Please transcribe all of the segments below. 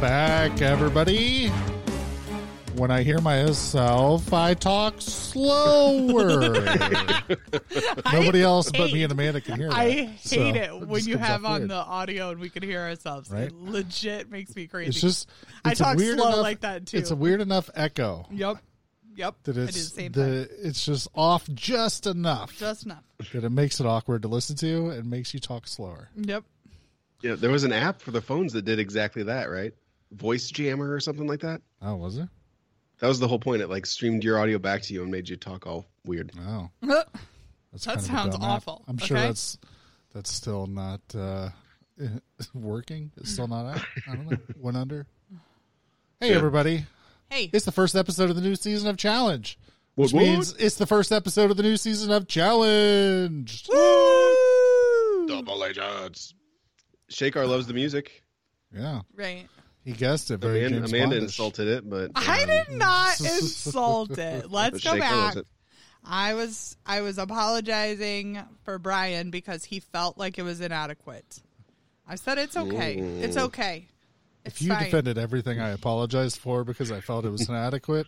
back, everybody. When I hear myself, I talk slower. Nobody else but me and Amanda can hear that. I hate so it it when just you have on weird. the audio and we can hear ourselves. Right? It legit makes me crazy. It's just I it's a talk weird slow enough, like that too. It's a weird enough echo Yep. Yep. that I do the it's same the it's just off just enough Just enough. that it makes it awkward to listen to and makes you talk slower. Yep. Yeah, there was an app for the phones that did exactly that, right? Voice Jammer or something like that. Oh, was it? That was the whole point. It like streamed your audio back to you and made you talk all weird. Oh, that that's kind of a sounds dumb app. awful. I'm sure okay? that's that's still not uh, working. It's still not out. I don't know. Went under. Hey, Yeah. everybody! Hey. It's the first episode of the new season of Challenge, What, which what? means it's the first episode of the new season of Challenge. Double agents. Shakar loves the music. Yeah, Right. He guessed it. Very Amanda, Amanda insulted it, but I did not insult it. Let's go back. wasn't. I was I was apologizing for Brian because he felt like it was inadequate. I said it's okay. It's okay. It's If you fine. defended everything I apologized for because I felt it was inadequate,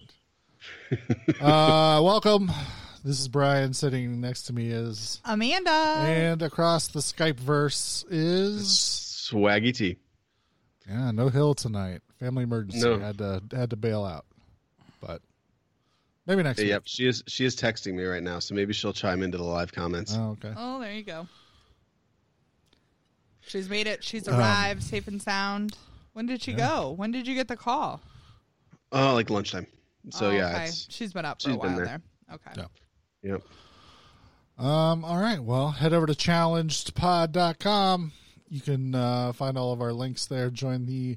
uh, welcome. This is Brian. Sitting next to me is, Amanda. and across the Skype verse is. Swaggy T. Yeah, no hill tonight. Family emergency. No. Had to had to bail out. But maybe next Yep, week. she is. She is texting me right now, so maybe she'll chime into the live comments. Oh, okay. Oh, there you go. She's made it. She's Um, arrived safe and sound. When did she go? When did you get the call? Oh, like lunchtime. So Oh, yeah, okay. it's, she's been up for she's a been while there. there. Okay. Yeah. yep. Um, all right. Well, head over to challengedpod.com. You can uh, find all of our links there. Join the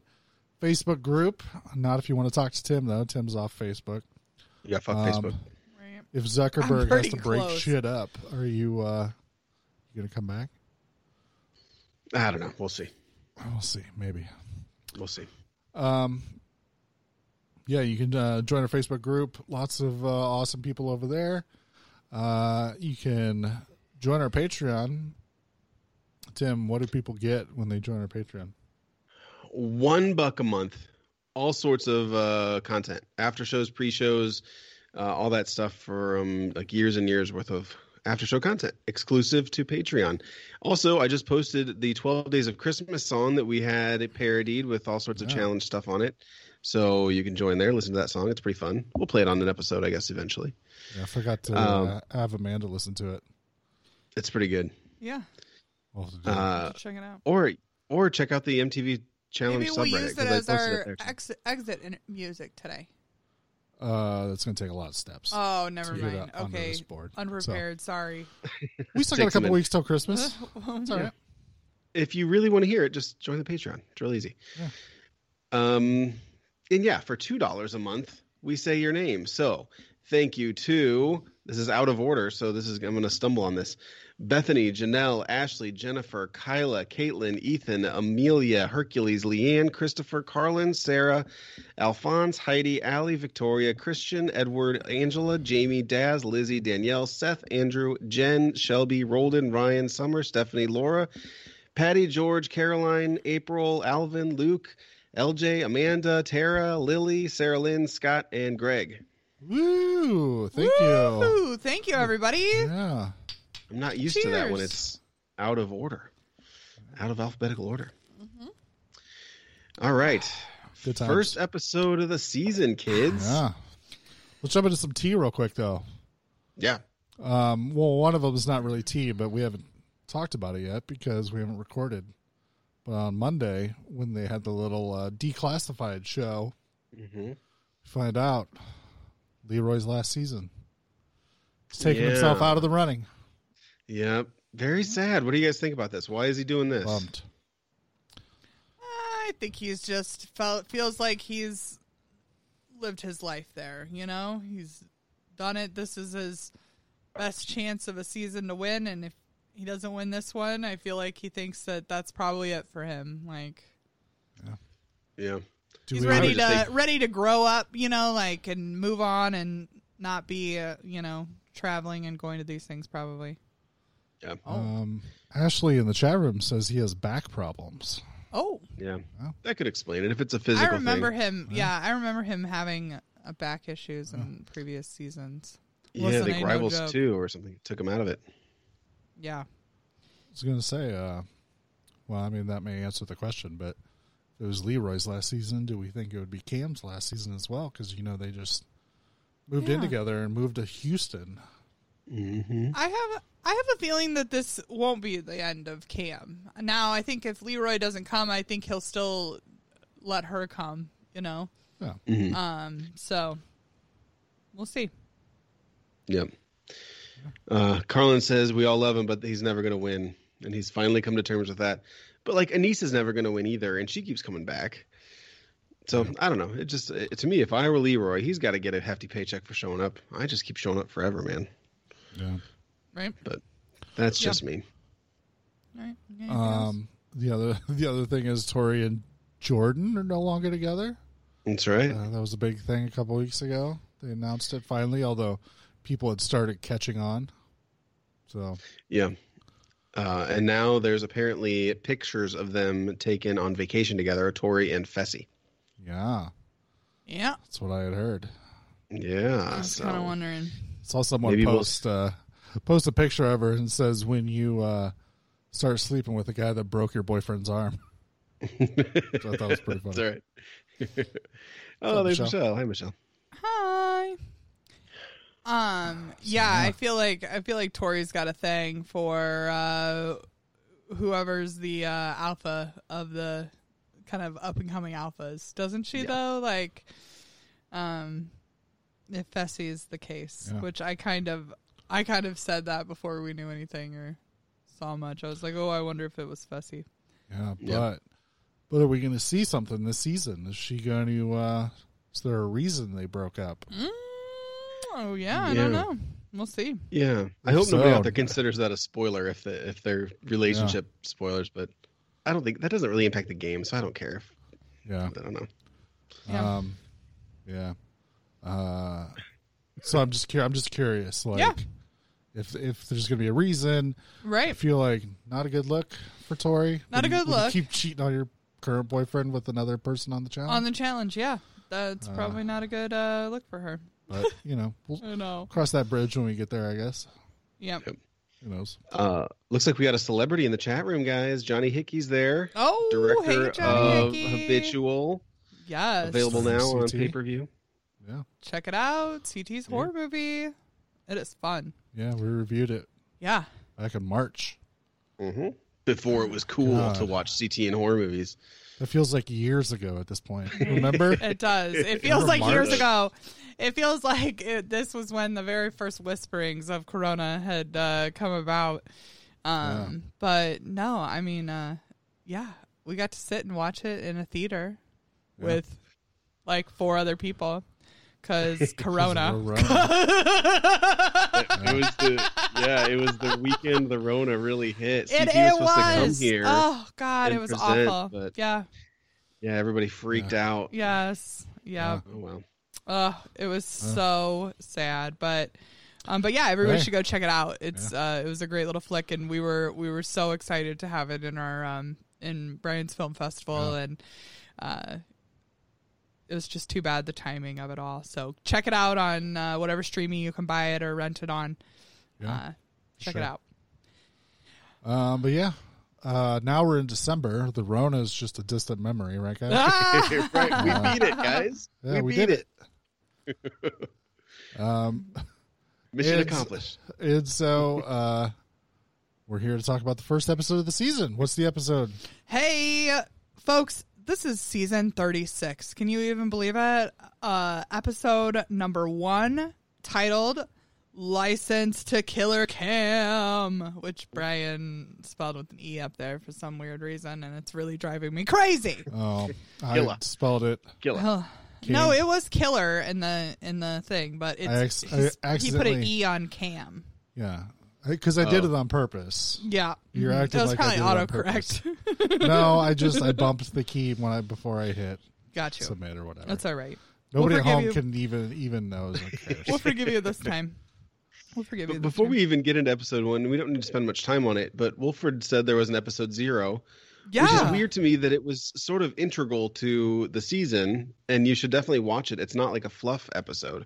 Facebook group. Not if you want to talk to Tim, though. Tim's off Facebook. Yeah, fuck Um, Facebook. Right. If Zuckerberg has pretty to break close. shit up, are you uh, you going to come back? I don't know. We'll see. We'll see. Maybe. We'll see. Um, yeah, you can uh, join our Facebook group. Lots of uh, awesome people over there. Uh, you can join our Patreon. Tim, what do people get when they join our Patreon? One buck a month, all sorts of uh, content, after shows, pre shows, uh, all that stuff for um, like years and years worth of after show content exclusive to Patreon. Also, I just posted the 12 Days of Christmas song that we had parodied with all sorts of challenge stuff on it. So you can join there, listen to that song. It's pretty fun. We'll play it on an episode, I guess, eventually. Yeah, I forgot to Um, uh, have Amanda listen to it. It's pretty good. Yeah. We'll have to do that. Uh, Check it out. or or check out the MTV challenge Maybe we'll subreddit. use 'cause it I as our there, too. exit, exit in music today. Uh, that's going to take a lot of steps. Oh, never to mind. Okay. this board. Unprepared. Sorry. we still got a Takes a couple weeks till Christmas. It's all right. if you really want to hear it, just join the Patreon. It's real easy. Yeah. Um, and yeah, for two dollars a month, we say your name. So thank you to this is out of order, so this is I'm going to stumble on this. Bethany, Janelle, Ashley, Jennifer, Kyla, Caitlin, Ethan, Amelia, Hercules, Leanne, Christopher, Carlin, Sarah, Alphonse, Heidi, Allie, Victoria, Christian, Edward, Angela, Jamie, Daz, Lizzie, Danielle, Seth, Andrew, Jen, Shelby, Rolden, Ryan, Summer, Stephanie, Laura, Patty, George, Caroline, April, Alvin, Luke, LJ, Amanda, Tara, Lily, Sarah Lynn, Scott, and Greg. Woo! Thank you. Ooh, thank you, everybody. Yeah. I'm not used to that when it's out of order, out of alphabetical order. Mm-hmm. All right. Good times. First episode of the season, kids. Yeah. Let's jump into some tea real quick, though. Yeah. Um, well, one of them is not really tea, but we haven't talked about it yet because we haven't recorded. But on Monday, when they had the little uh, declassified show, Mm-hmm. find out Leroy's last season. He's taking Yeah. himself out of the running. Yep. Very sad. What do you guys think about this? Why is he doing this? Bummed. I think he's just felt feels like he's lived his life there. You know, he's done it. This is his best chance of a season to win, and if he doesn't win this one, I feel like he thinks that that's probably it for him. Like Yeah. Do he's ready to say- ready to grow up. You know, like and move on and not be uh, you know traveling and going to these things probably. Yeah. Um, Ashley in the chat room says he has back problems. Oh, Yeah. Oh. That could explain it if it's a physical I remember thing. him. Yeah, I remember him having uh, back issues in previous seasons. Yeah, I Wasn't think a no Rivals joke. 2 or something took him out of it. Yeah. I was going to say, uh, well, I mean, that may answer the question, but if it was Leroy's last season, do we think it would be Kam's last season as well? Because, you know, they just moved in Yeah. together and moved to Houston. Mm-hmm. I have I have a feeling that this won't be the end of Kam. Now, I think if Leroy doesn't come, I think he'll still let her come. You know. Yeah. Mm-hmm. Um. So we'll see. Yep. Uh, Carlin says we all love him, but he's never going to win, and he's finally come to terms with that. But like Aneesa is never going to win either, and she keeps coming back. So I don't know. It just it, to me, if I were Leroy, he's got to get a hefty paycheck for showing up. I just keep showing up forever, man. Yeah. Right. But that's Yeah. just me. Right. Anything else? Um, the other the other thing is Tori and Jordan are no longer together. That's right. Uh, that was a big thing a couple weeks ago. They announced it finally, although people had started catching on. So Yeah. Uh, and now there's apparently pictures of them taken on vacation together, Tori and Fessy. yeah, Yeah. that's what I had heard. Yeah. I was so- kind of wondering. Saw someone Maybe we'll- post uh, post a picture of her and says, "When you uh, start sleeping with a guy that broke your boyfriend's arm." so I thought was pretty funny. That's all right. oh, up, there's Michelle? Michelle. Hi, Michelle. Hi. Um. Yeah, I feel like I feel like Tori's got a thing for uh, whoever's the uh, alpha of the kind of up and coming alphas, doesn't she? Yeah. Though, like, um, if Fessy is the case, Yeah. which I kind of, I kind of said that before we knew anything or saw much. I was like, oh, I wonder if it was Fessy. Yeah, but Yeah. but are we going to see something this season? Is she going to? Uh, is there a reason they broke up? Mm, oh yeah, I don't know. We'll see. Yeah, I If hope nobody so- out there considers that a spoiler if the if their relationship spoilers, but I don't think that doesn't really impact the game, so I don't care. If, Yeah. I don't know. Yeah. Um, yeah. Uh, so I'm just cur- I'm just curious, like, Yeah. if if there's gonna be a reason. I Right. feel like not a good look for Tori. Not Would a you- good you look. keep cheating on your current boyfriend with another person on the channel. On the challenge, yeah. That's probably not a good uh, look for her. but you know, we'll I know. cross that bridge when we get there. I guess. Yep. Who knows? Uh, looks like we got a celebrity in the chat room, guys. Johnny Hickey's there, Oh, director hey, Johnny of Hickey. Habitual, Yes. available now on pay per view. Yeah. Check it out. CT's horror movie. It is fun. Yeah, we reviewed it Yeah. back in March. hmm Before it was cool God. to watch CT and horror movies. That feels like years ago at this point. Remember? It does. It feels Remember like years ago. It feels like it, this was when the very first whisperings of Corona had uh, come about. Um, But no, I mean, uh, yeah, we got to sit and watch it in a theater with like four other people because Corona. It was the yeah, it was the weekend the Rona really hit. It, CT it was supposed to come was. here. Oh God, it was present, awful. but- Yeah. Yeah, everybody freaked out. Yes. Yeah. Oh well. Oh, it was so sad, but Um, but yeah, everybody Hey. should go check it out. It's uh, it was a great little flick, and we were we were so excited to have it in our um, in Brian's Film Festival, and uh, it was just too bad the timing of it all. So check it out on uh, whatever streaming you can buy it or rent it on. Yeah. Uh, check Sure. it out. Um, but yeah, uh, now we're in December. The Rona is just a distant memory, right, guys? Ah! right, we beat it, guys. Yeah, we beat did it. Um, Mission It's- accomplished. and so uh, we're here to talk about the first episode of the season. What's the episode? Hey, folks, this is season 36. Can you even believe it? Uh, episode number one, titled License to Killer Kam, which Brian spelled with an E up there for some weird reason, and it's really driving me crazy. Oh, I Killer. spelled it. Killer. Oh, no, it was killer in the in the thing, but it's I ex- I he's- he put an accidentally- E on cam. Yeah, because I did it on purpose. Yeah, You're Mhm. acting it was like I probably did it on autocorrect. no, I just I bumped the key when I before I hit Got you. submit or whatever. That's all right. Nobody we'll at forgive home you. can even even knows. Who cares? We'll forgive you this time. We'll forgive you. But This before time. we even get into episode one, we don't need to spend much time on it. But Wolford said there was an episode zero, yeah, which is weird to me that it was sort of integral to the season, and you should definitely watch it. It's not like a fluff episode.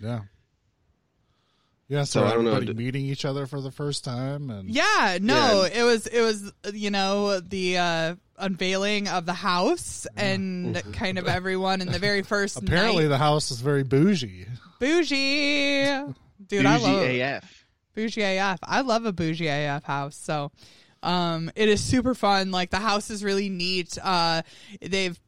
yeah, yeah. So, So I don't know, everybody meeting each other for the first time, and Yeah, no, Yeah. it was it was you know the uh unveiling of the house and kind of everyone in the very first apparently night. the house is very bougie. bougie. Dude, I love Bougie AF. bougie AF. I love a bougie AF house. So, um, it is super fun. Like the house is really neat. Uh, they've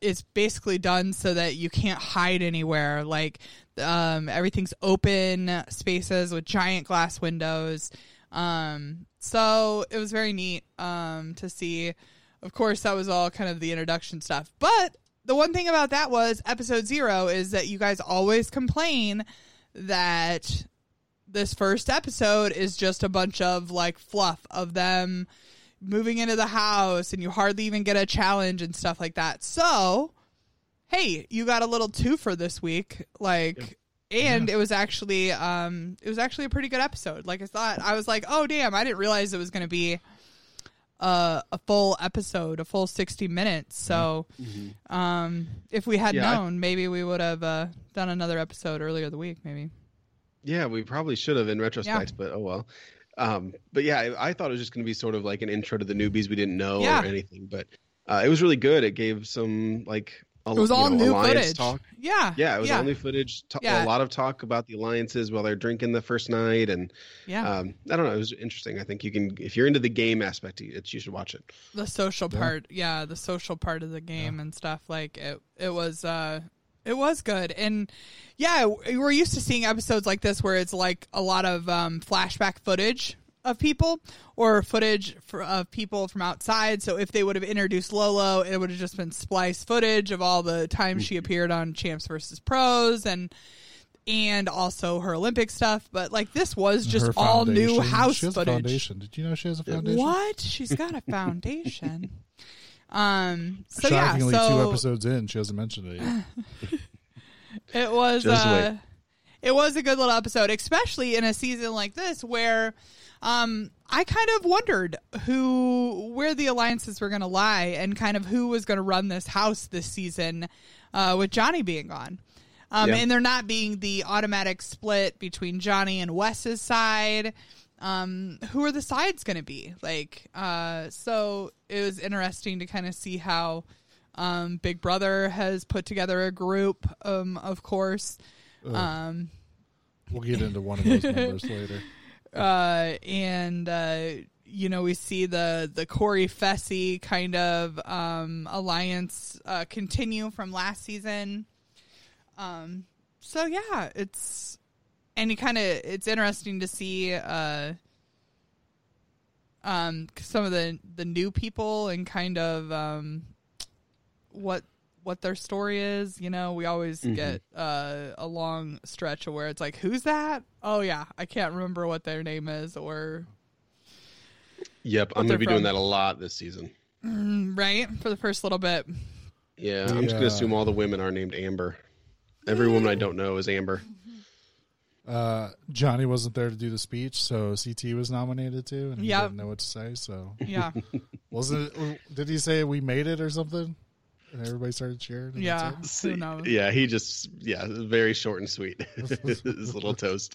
it's basically done so that you can't hide anywhere. Like, um, everything's open spaces with giant glass windows. Um, so it was very neat, um, to see. Of course, that was all kind of the introduction stuff. But the one thing about that was episode zero is that you guys always complain that this first episode is just a bunch of like fluff of them moving into the house and you hardly even get a challenge and stuff like that. So, hey, you got a little two for this week. Like and it was actually um it was actually a pretty good episode. Like I thought I was like, "Oh damn, I didn't realize it was going to be uh, a full episode, a full 60 minutes. So, um, if we had Yeah, I- known, maybe we would have uh, done another episode earlier the week, maybe. Yeah, we probably should have in retrospect, but oh well. Um, but yeah, I, I thought it was just going to be sort of like an intro to the newbies we didn't know Yeah. or anything. But uh, it was really good. It gave some like a, It was you all know, new alliance footage. talk. Yeah. Yeah, it was yeah. all new footage. Ta- Yeah. A lot of talk about the alliances while they're drinking the first night, and Yeah. um, I don't know. It was interesting. I think you can, if you're into the game aspect, it's you should watch it. the social part yeah the social part of the game and stuff like it it was uh it was good and yeah we're used to seeing episodes like this where it's like a lot of um flashback footage of people or footage for, of people from outside so if they would have introduced lolo it would have just been spliced footage of all the times she appeared on champs versus pros and and also her olympic stuff but like this was just Her all new foundation. house she has footage A foundation. Did you know she has a foundation? what? She's got a foundation. um. So yeah. Shockingly, So two episodes in, she hasn't mentioned it yet. it was. Just uh, wait. It was a good little episode, especially in a season like this where. Um, I kind of wondered who, where the alliances were going to lie, and kind of who was going to run this house this season, uh, with Johnny being gone. Um, Yeah. and there not being the automatic split between Johnny and Wes's side. Um, who are the sides going to be? Like, uh, so it was interesting to kind of see how, um, Big Brother has put together a group, um, of course. Um, We'll get into one of those members later. Uh, and uh, you know we see the the Cory Fessy kind of um, alliance uh, continue from last season. Um, so yeah, it's and you kind of it's interesting to see uh, um, some of the the new people and kind of um, what what their story is. You know, we always get uh, a long stretch of where it's like, who's that? Oh yeah, I can't remember what their name is, or Yep, I'm gonna be doing that a lot this season. right for the first little bit. Yeah, I'm just gonna assume all the women are named Amber. Every woman I don't know is Amber. uh, Johnny wasn't there to do the speech, so CT was nominated too, and he Yep. didn't know what to say. So Yeah. wasn't it? Did he say we made it or something? And everybody started cheering. Yeah. that's? Who knows? Yeah, he just yeah, very short and sweet. His little toast.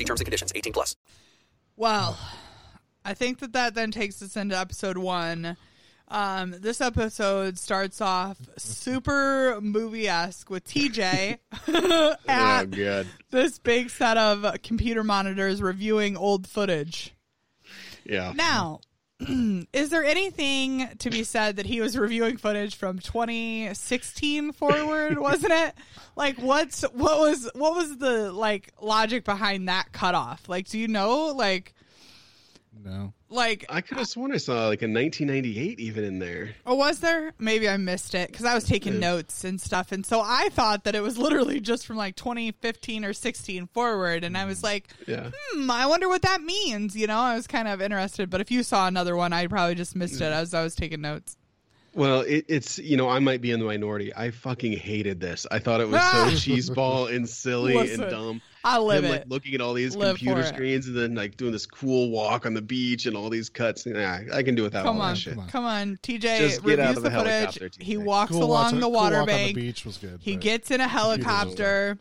See terms and conditions. 18 plus. Well, I think that that then takes us into episode one. Um, this episode starts off super movie esque with TJ Oh at god. this big set of computer monitors reviewing old footage. Yeah. Now, is there anything to be said that he was reviewing footage from 2016 forward? wasn't it? Like, what's what was what was the like logic behind that cutoff? Like, do you know? Like, No. Like I could have sworn I saw like a 1998 even in there. Oh, was there? Maybe I missed it because I was taking notes and stuff, and so I thought that it was literally just from like 2015 or 16 forward, and I was like, Yeah. hmm, I wonder what that means. You know, I was kind of interested, but if you saw another one, I probably just missed it as I was taking notes. Well, it, it's you know I might be in the minority. I fucking hated this. I thought it was so cheeseball and silly Listen, and dumb. I live Him, it. like looking at all these Live computer for it. screens and then like doing this cool walk on the beach and all these cuts. Yeah, I can do without Come all on, that shit. come on, TJ Just get out reviews of the the footage. helicopter, He walks Cool along watch- the cool walk water on the bank. beach was good, He but gets in a helicopter.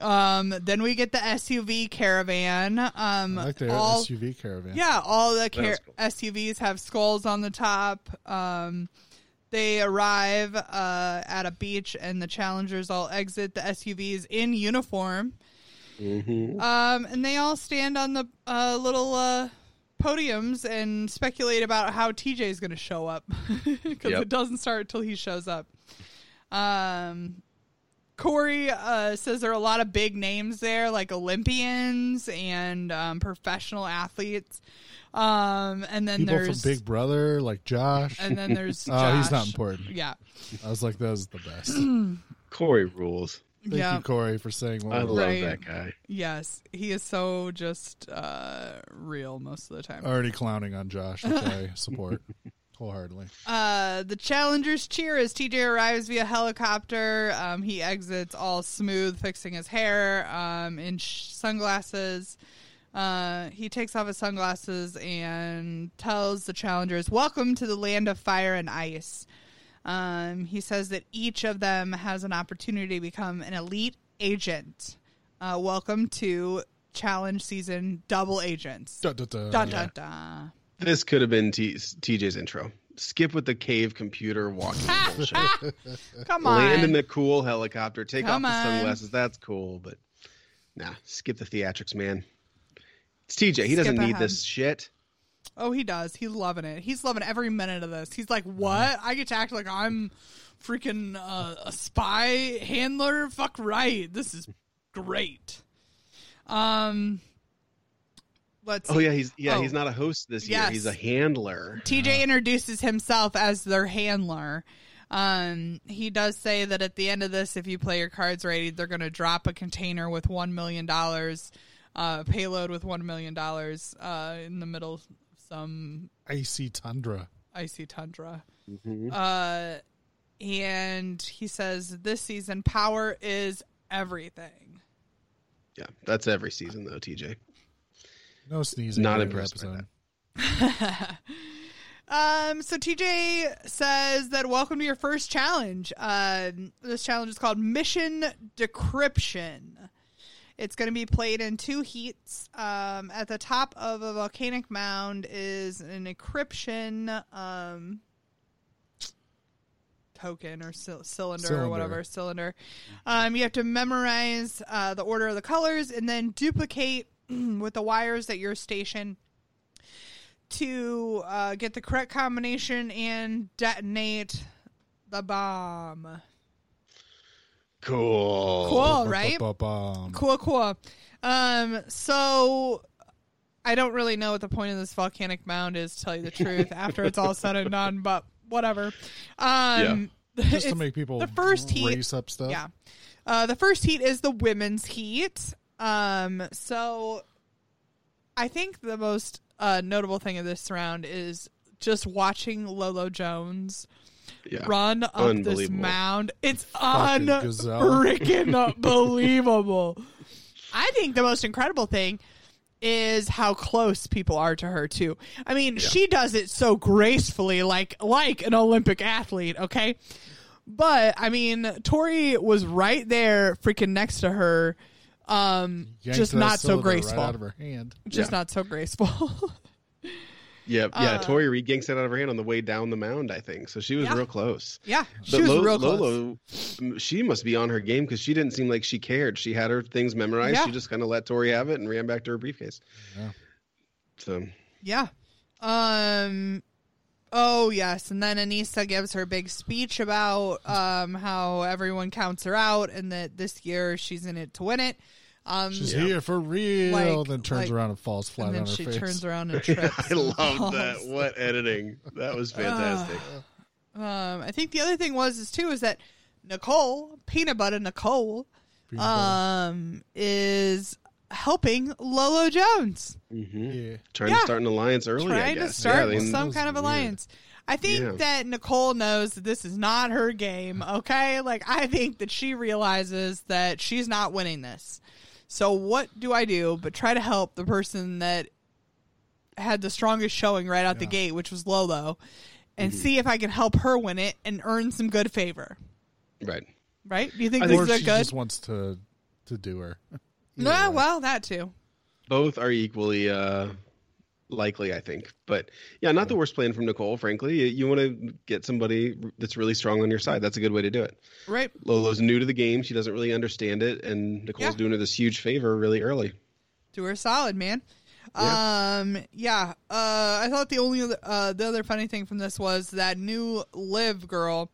Um, then we get the SUV caravan. Um, I like the all, SUV caravan. Yeah, all the car- That's cool. SUVs have skulls on the top. Um, they arrive uh, at a beach, and the challengers all exit the SUVs in uniform. Mm-hmm. Um, and they all stand on the uh, little uh, podiums and speculate about how TJ is going to show up because Yep. it doesn't start till he shows up. Um, Cory uh, says there are a lot of big names there, like Olympians and um, professional athletes. Um, and then People there's from Big Brother, like Josh. and then there's oh, he's not Josh. important. Yeah, I was like, that was the best. Cory rules. Thank yeah. you, Cory, for saying what I was- love Right. that guy. Yes, he is so just uh, real most of the time. already clowning on Josh, which I support wholeheartedly. Uh, the challengers cheer as TJ arrives via helicopter. Um, he exits all smooth, fixing his hair um, in sh- sunglasses. Uh, he takes off his sunglasses and tells the challengers, "Welcome to the land of fire and ice." Um, he says that each of them has an opportunity to become an elite agent. Uh, welcome to challenge season, double agents. Dun dun dun. This could have been T- TJ's intro. Skip with the cave computer walking bullshit. Come on, Land in the cool helicopter. Take Come off the on. sunglasses. That's cool, but nah. Skip the theatrics, man. It's TJ. He doesn't Skip need ahead. this shit. Oh, he does. He's loving it. He's loving every minute of this. He's like, "What? I get to act like I'm freaking uh, a spy handler? Fuck right. This is great." Um, let's. Oh see. yeah, he's yeah Oh. he's not a host this year. Yes. He's a handler. TJ introduces himself as their handler. Um, he does say that at the end of this, if you play your cards right, they're going to drop a container with one million dollars, uh, payload with one million dollars, uh, in the middle of some Icy Tundra. icy tundra. Mm-hmm. Uh, and he says this season, power is everything. Yeah, that's every season though. TJ. No sneezing. Not every impressed by episode. Um, so TJ says that welcome to your first challenge. Um, this challenge is called Mission Decryption. It's going to be played in two heats. Um, at the top of a volcanic mound is an encryption um, token or cy- cylinder, or whatever cylinder. Um, you have to memorize uh, the order of the colors and then duplicate with the wires at your station to uh, get the correct combination and detonate the bomb. Cool. Cool, right? Cool, cool. Um, so I don't really know what the point of this volcanic mound is, to tell you the truth, after it's all said and done, but whatever. Um, Just to make people the first heat, race up stuff. Yeah. Uh, the first heat is the women's heat. Um, so I think the most uh, notable thing of this round is just watching Lolo Jones Yeah. run up this mound. It's Fucking gazelle. unfreaking unbelievable. I think the most incredible thing is how close people are to her too. I mean, she does it so gracefully, like like an Olympic athlete. Okay, but I mean, Tori was right there, freaking next to her. Um, just not so graceful. Right out of her hand. Just Yeah. not so graceful. Yep. Yeah. Uh, Tori Reed yanks it out of her hand on the way down the mound, I think. So she was Yeah. real close. yeah, she But was Lo- real close. Lolo, she must be on her game because she didn't seem like she cared. She had her things memorized. Yeah. She just kind of let Tori have it and ran back to her briefcase. Yeah. So Yeah. Um oh yes, and then Aneesa gives her big speech about um how everyone counts her out and that this year she's in it to win it. Um She's here for real. Like- then turns like- around and falls flat and then on her she face. turns around and trips. I love that. What editing? That was fantastic. Um I think the other thing was is too is that Nicole, peanut butter Nicole, Peanut butter. um is helping Lolo Jones. hmm yeah. Trying Yeah. to start an alliance early. I trying to start yeah, I mean, some kind of weird. alliance. I think Yeah. that Nicole knows that this is not her game, okay? Like I think that she realizes that she's not winning this. So what do I do but try to help the person that had the strongest showing right out the gate, which was Lolo, and Mm-hmm. see if I can help her win it and earn some good favor. right. Right? Do you think I this Or is a she good? just wants to to do her. No, well, that too. Both are equally uh, likely, I think. But yeah, not the worst plan from Nicole. Frankly, you, you want to get somebody that's really strong on your side. That's a good way to do it. Right? Lolo's new to the game. She doesn't really understand it, and Nicole's Yeah. doing her this huge favor really early. Do her solid, man. Yeah. Um, yeah. Uh, I thought the only other, uh, the other funny thing from this was that new Liv girl.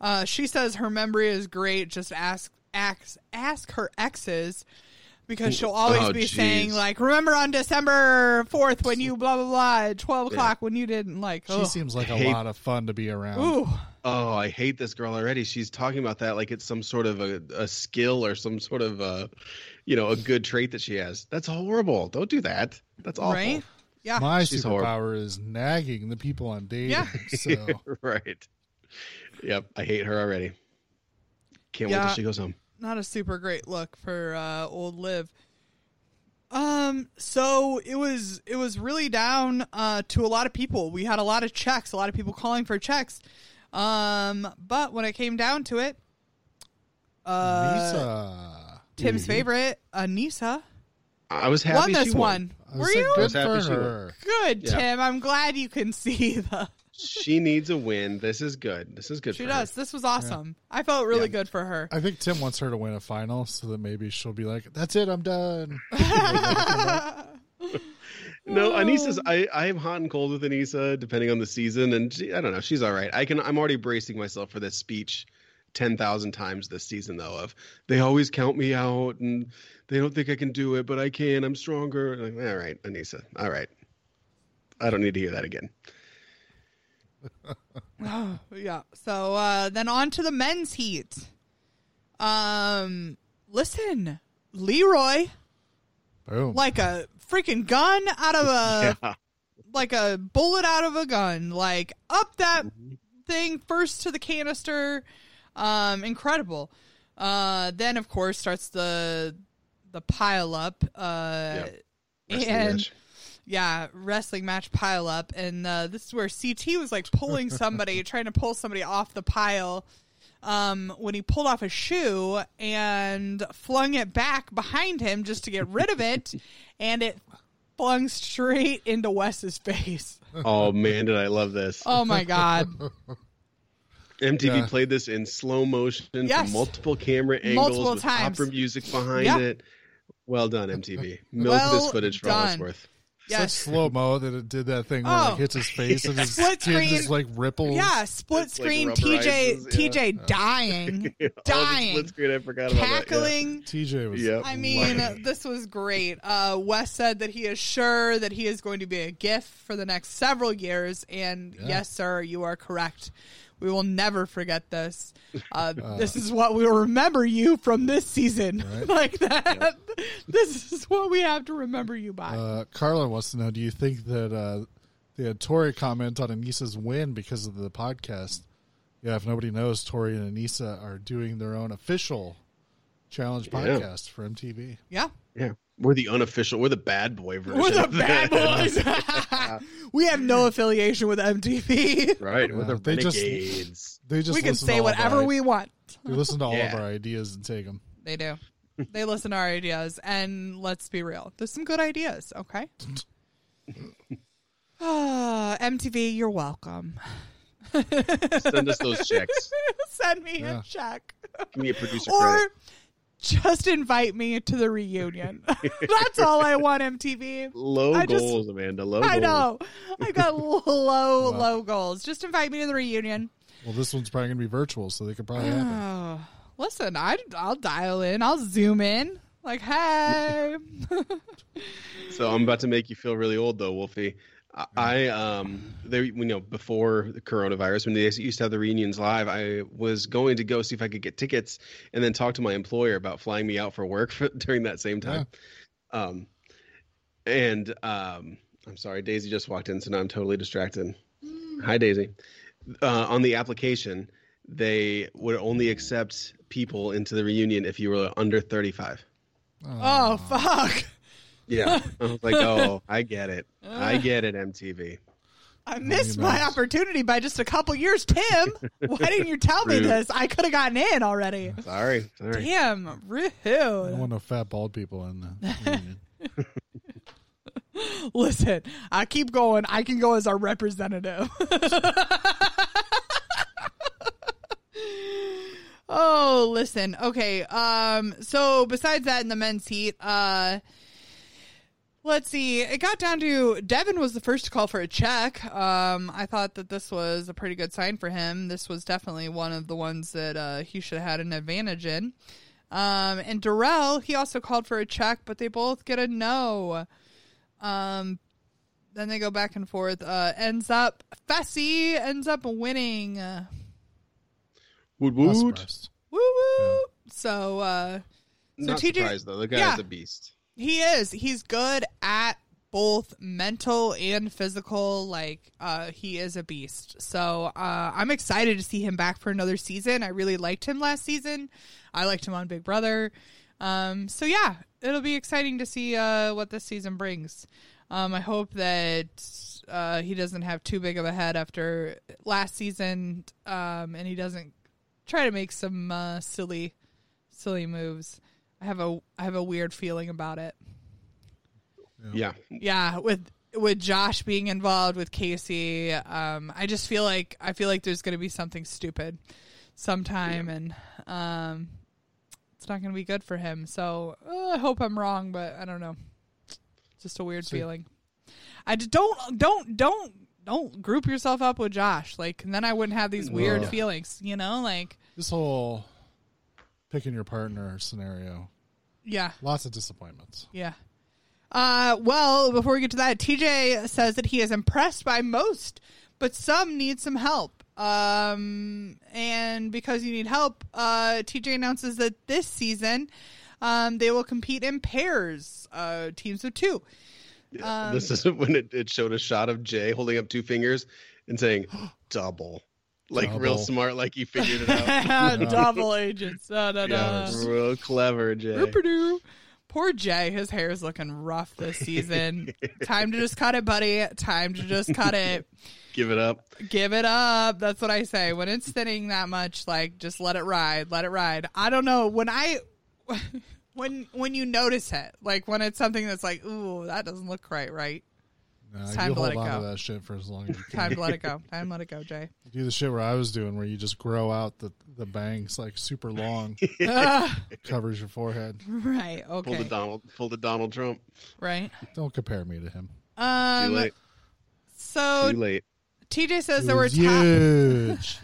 Uh, she says her memory is great. Just ask, ask, ask her exes because she'll always Oh, be jeez. saying like, "Remember on December fourth when you blah blah blah at twelve o'clock when you didn't like." She ugh. seems like a Hate- lot of fun to be around. Ooh, Oh, I hate this girl already. She's talking about that like it's some sort of a, a skill or some sort of a, you know, a good trait that she has. That's horrible. Don't do that. That's awful. right? Yeah. My She's horrible. superpower is nagging the people on dating. Yeah. So right. Yep. I hate her already. Can't wait till she goes home. Not a super great look for uh, old Liv. Um, so it was it was really down uh, to a lot of people. We had a lot of checks, a lot of people calling for checks. Um, but when it came down to it, uh, Lisa. Tim's favorite, Aneesa, I was happy won she this won. one. I Were said you good was happy for her. good, Yeah. Tim? I'm glad you can see the. She needs a win. This is good. This is good She for does. This was awesome. I felt really Yeah. good for her. I think Tim wants her to win a final so that maybe she'll be like, "That's it, I'm done." No, Aneesa's oh. I, I am hot and cold with Aneesa depending on the season and she, I don't know, she's all right. I can I'm already bracing myself for this speech 10,000 times this season though of they always count me out and they don't think I can do it, but I can. I'm stronger. Like, all right, Anissa. All right. I don't need to hear that again. Yeah. So uh, then on to the men's heat. Um, listen, Leroy, Boom. like a freaking gun out of a, Yeah. like a bullet out of a gun, like up that thing first to the canister. Um, incredible. Uh, then of course starts the the pile up. Uh, Wrestling and match. Yeah, wrestling match pile up, and uh, this is where CT was like pulling somebody, trying to pull somebody off the pile. um, when he pulled off a shoe and flung it back behind him just to get rid of it, and it flung straight into Wes's face. Oh man, did I love this? Oh my god! MTV Yeah. played this in slow motion, Yes. multiple camera angles, Multiple with times. opera music behind Yeah. it. Well done, MTV. Milk Well this footage for all it's worth. Yes. Such slow mo that it did that thing where Oh. it hits his face and his Split skin screen. just like ripples. Yeah, split It's screen. rubberizes, TJ, yeah. TJ dying, Oh, dying, split screen, I forgot about that. yeah. cackling. TJ was. Yep. I mean, this was great. Uh, Wes said that he is sure that he is going to be a GIF for the next several years, and yes, sir, you are correct. We will never forget this. Uh, this is what we will remember you from this season, like that. This is what we have to remember you by. Uh, Carla wants to know: Do you think that uh, they Tori comment on Aneesa's win because of the podcast? Yeah, if nobody knows, Tori and Anissa are doing their own official challenge Yeah. podcast for MTV. yeah, Yeah, we're the unofficial. We're the bad boy version. we're the bad boys. we have no affiliation with MTV. right, we're Yeah, the they just- renegades. They just we can say to all of whatever our, we want. They listen to all of our ideas and take them. They do. they listen to our ideas, and let's be real. There's some good ideas, okay? Ah, MTV, you're welcome. Send us those checks. Send me Yeah. a check. Give me a producer Or credit. Just invite me to the reunion. That's all I want, MTV. Low I just- goals, Amanda. Low I goals. know. I got low, low goals. Just invite me to the reunion. Well, this one's probably going to be virtual, so they could probably happen. Oh, listen, I, I'll dial in. I'll zoom in. Like, hey. So I'm about to make you feel really old, though, Wolfie. I- I um, there you know before the coronavirus when they used to have the reunions live, I was going to go see if I could get tickets and then talk to my employer about flying me out for work for, during that same time. Um, and um, I'm sorry, Daisy just walked in, so now I'm totally distracted. Hi, Daisy. Uh, on the application, they would only accept people into the reunion if you were under 35. oh, fuck. Yeah. I was like, oh, I get it. I get it, MTV. I missed my opportunity by just a couple years, Tim. Why didn't you tell me Rude. this? I could have gotten in already. Sorry. Sorry. Damn, I rude. don't want no fat bald people in the reunion. Listen, I keep going. I can go as our representative. oh, listen. Okay. Um. So besides that, in the men's heat, uh, let's see. It got down to Devin was the first to call for a check. Um. I thought that this was a pretty good sign for him. This was definitely one of the ones that uh, he should have had an advantage in. Um. And Darrell, he also called for a check, but they both get a no. Um, then they go back and forth. Uh, ends up Fessy ends up winning. Woot woot. surprised. woo woo. So uh, so Not TJ surprised though. The guy's Yeah. a beast. He is. He's good at both mental and physical. Like uh, he is a beast. So uh, I'm excited to see him back for another season. I really liked him last season. I liked him on Big Brother. Um, so yeah, it'll be exciting to see uh, what this season brings. Um, I hope that uh, he doesn't have too big of a head after last season, um, and he doesn't try to make some uh, silly, silly moves. I have a I have a weird feeling about it. Yeah. Yeah, with with Josh being involved with Kaycee, um, I just feel like I feel like there's going to be something stupid sometime, and um, it's not going to be good for him. So uh, I hope I'm wrong, but I don't know. Just a weird See. feeling. I just don't don't don't don't group yourself up with Josh, like, and then I wouldn't have these weird Ugh. feelings, you know, like This whole picking your partner scenario, yeah. lots of disappointments. Yeah. Uh, well, before we get to that, TJ says that he is impressed by most, but some need some help. Um, and because you need help, uh, TJ announces that this season, um, they will compete in pairs, uh, teams of two. Um, this is when it, it showed a shot of Jay holding up two fingers and saying double. Like real smart, like he figured it out. Double agents. Da, da, da. yeah, real clever, Jay. Ripperdo. Poor Jay, his hair is looking rough this season. Time to just cut it, buddy. Time to just cut it. Give it up. Give it up. That's what I say. When it's thinning that much, like just let it ride. Let it ride. I don't know. When I when when you notice it, like when it's something that's like, ooh, that doesn't look quite right. Nah, It's time you to let hold it on go. to that shit for as long as you can. Time to let it go. Time to let it go, Jay. Do the shit where I was doing, where you just grow out the the bangs like super long, covers your forehead. Right. Okay. Pull the Donald. Pull the Donald Trump. Right. Don't compare me to him. Too Um. late. So Too late. TJ says It there were was top. huge.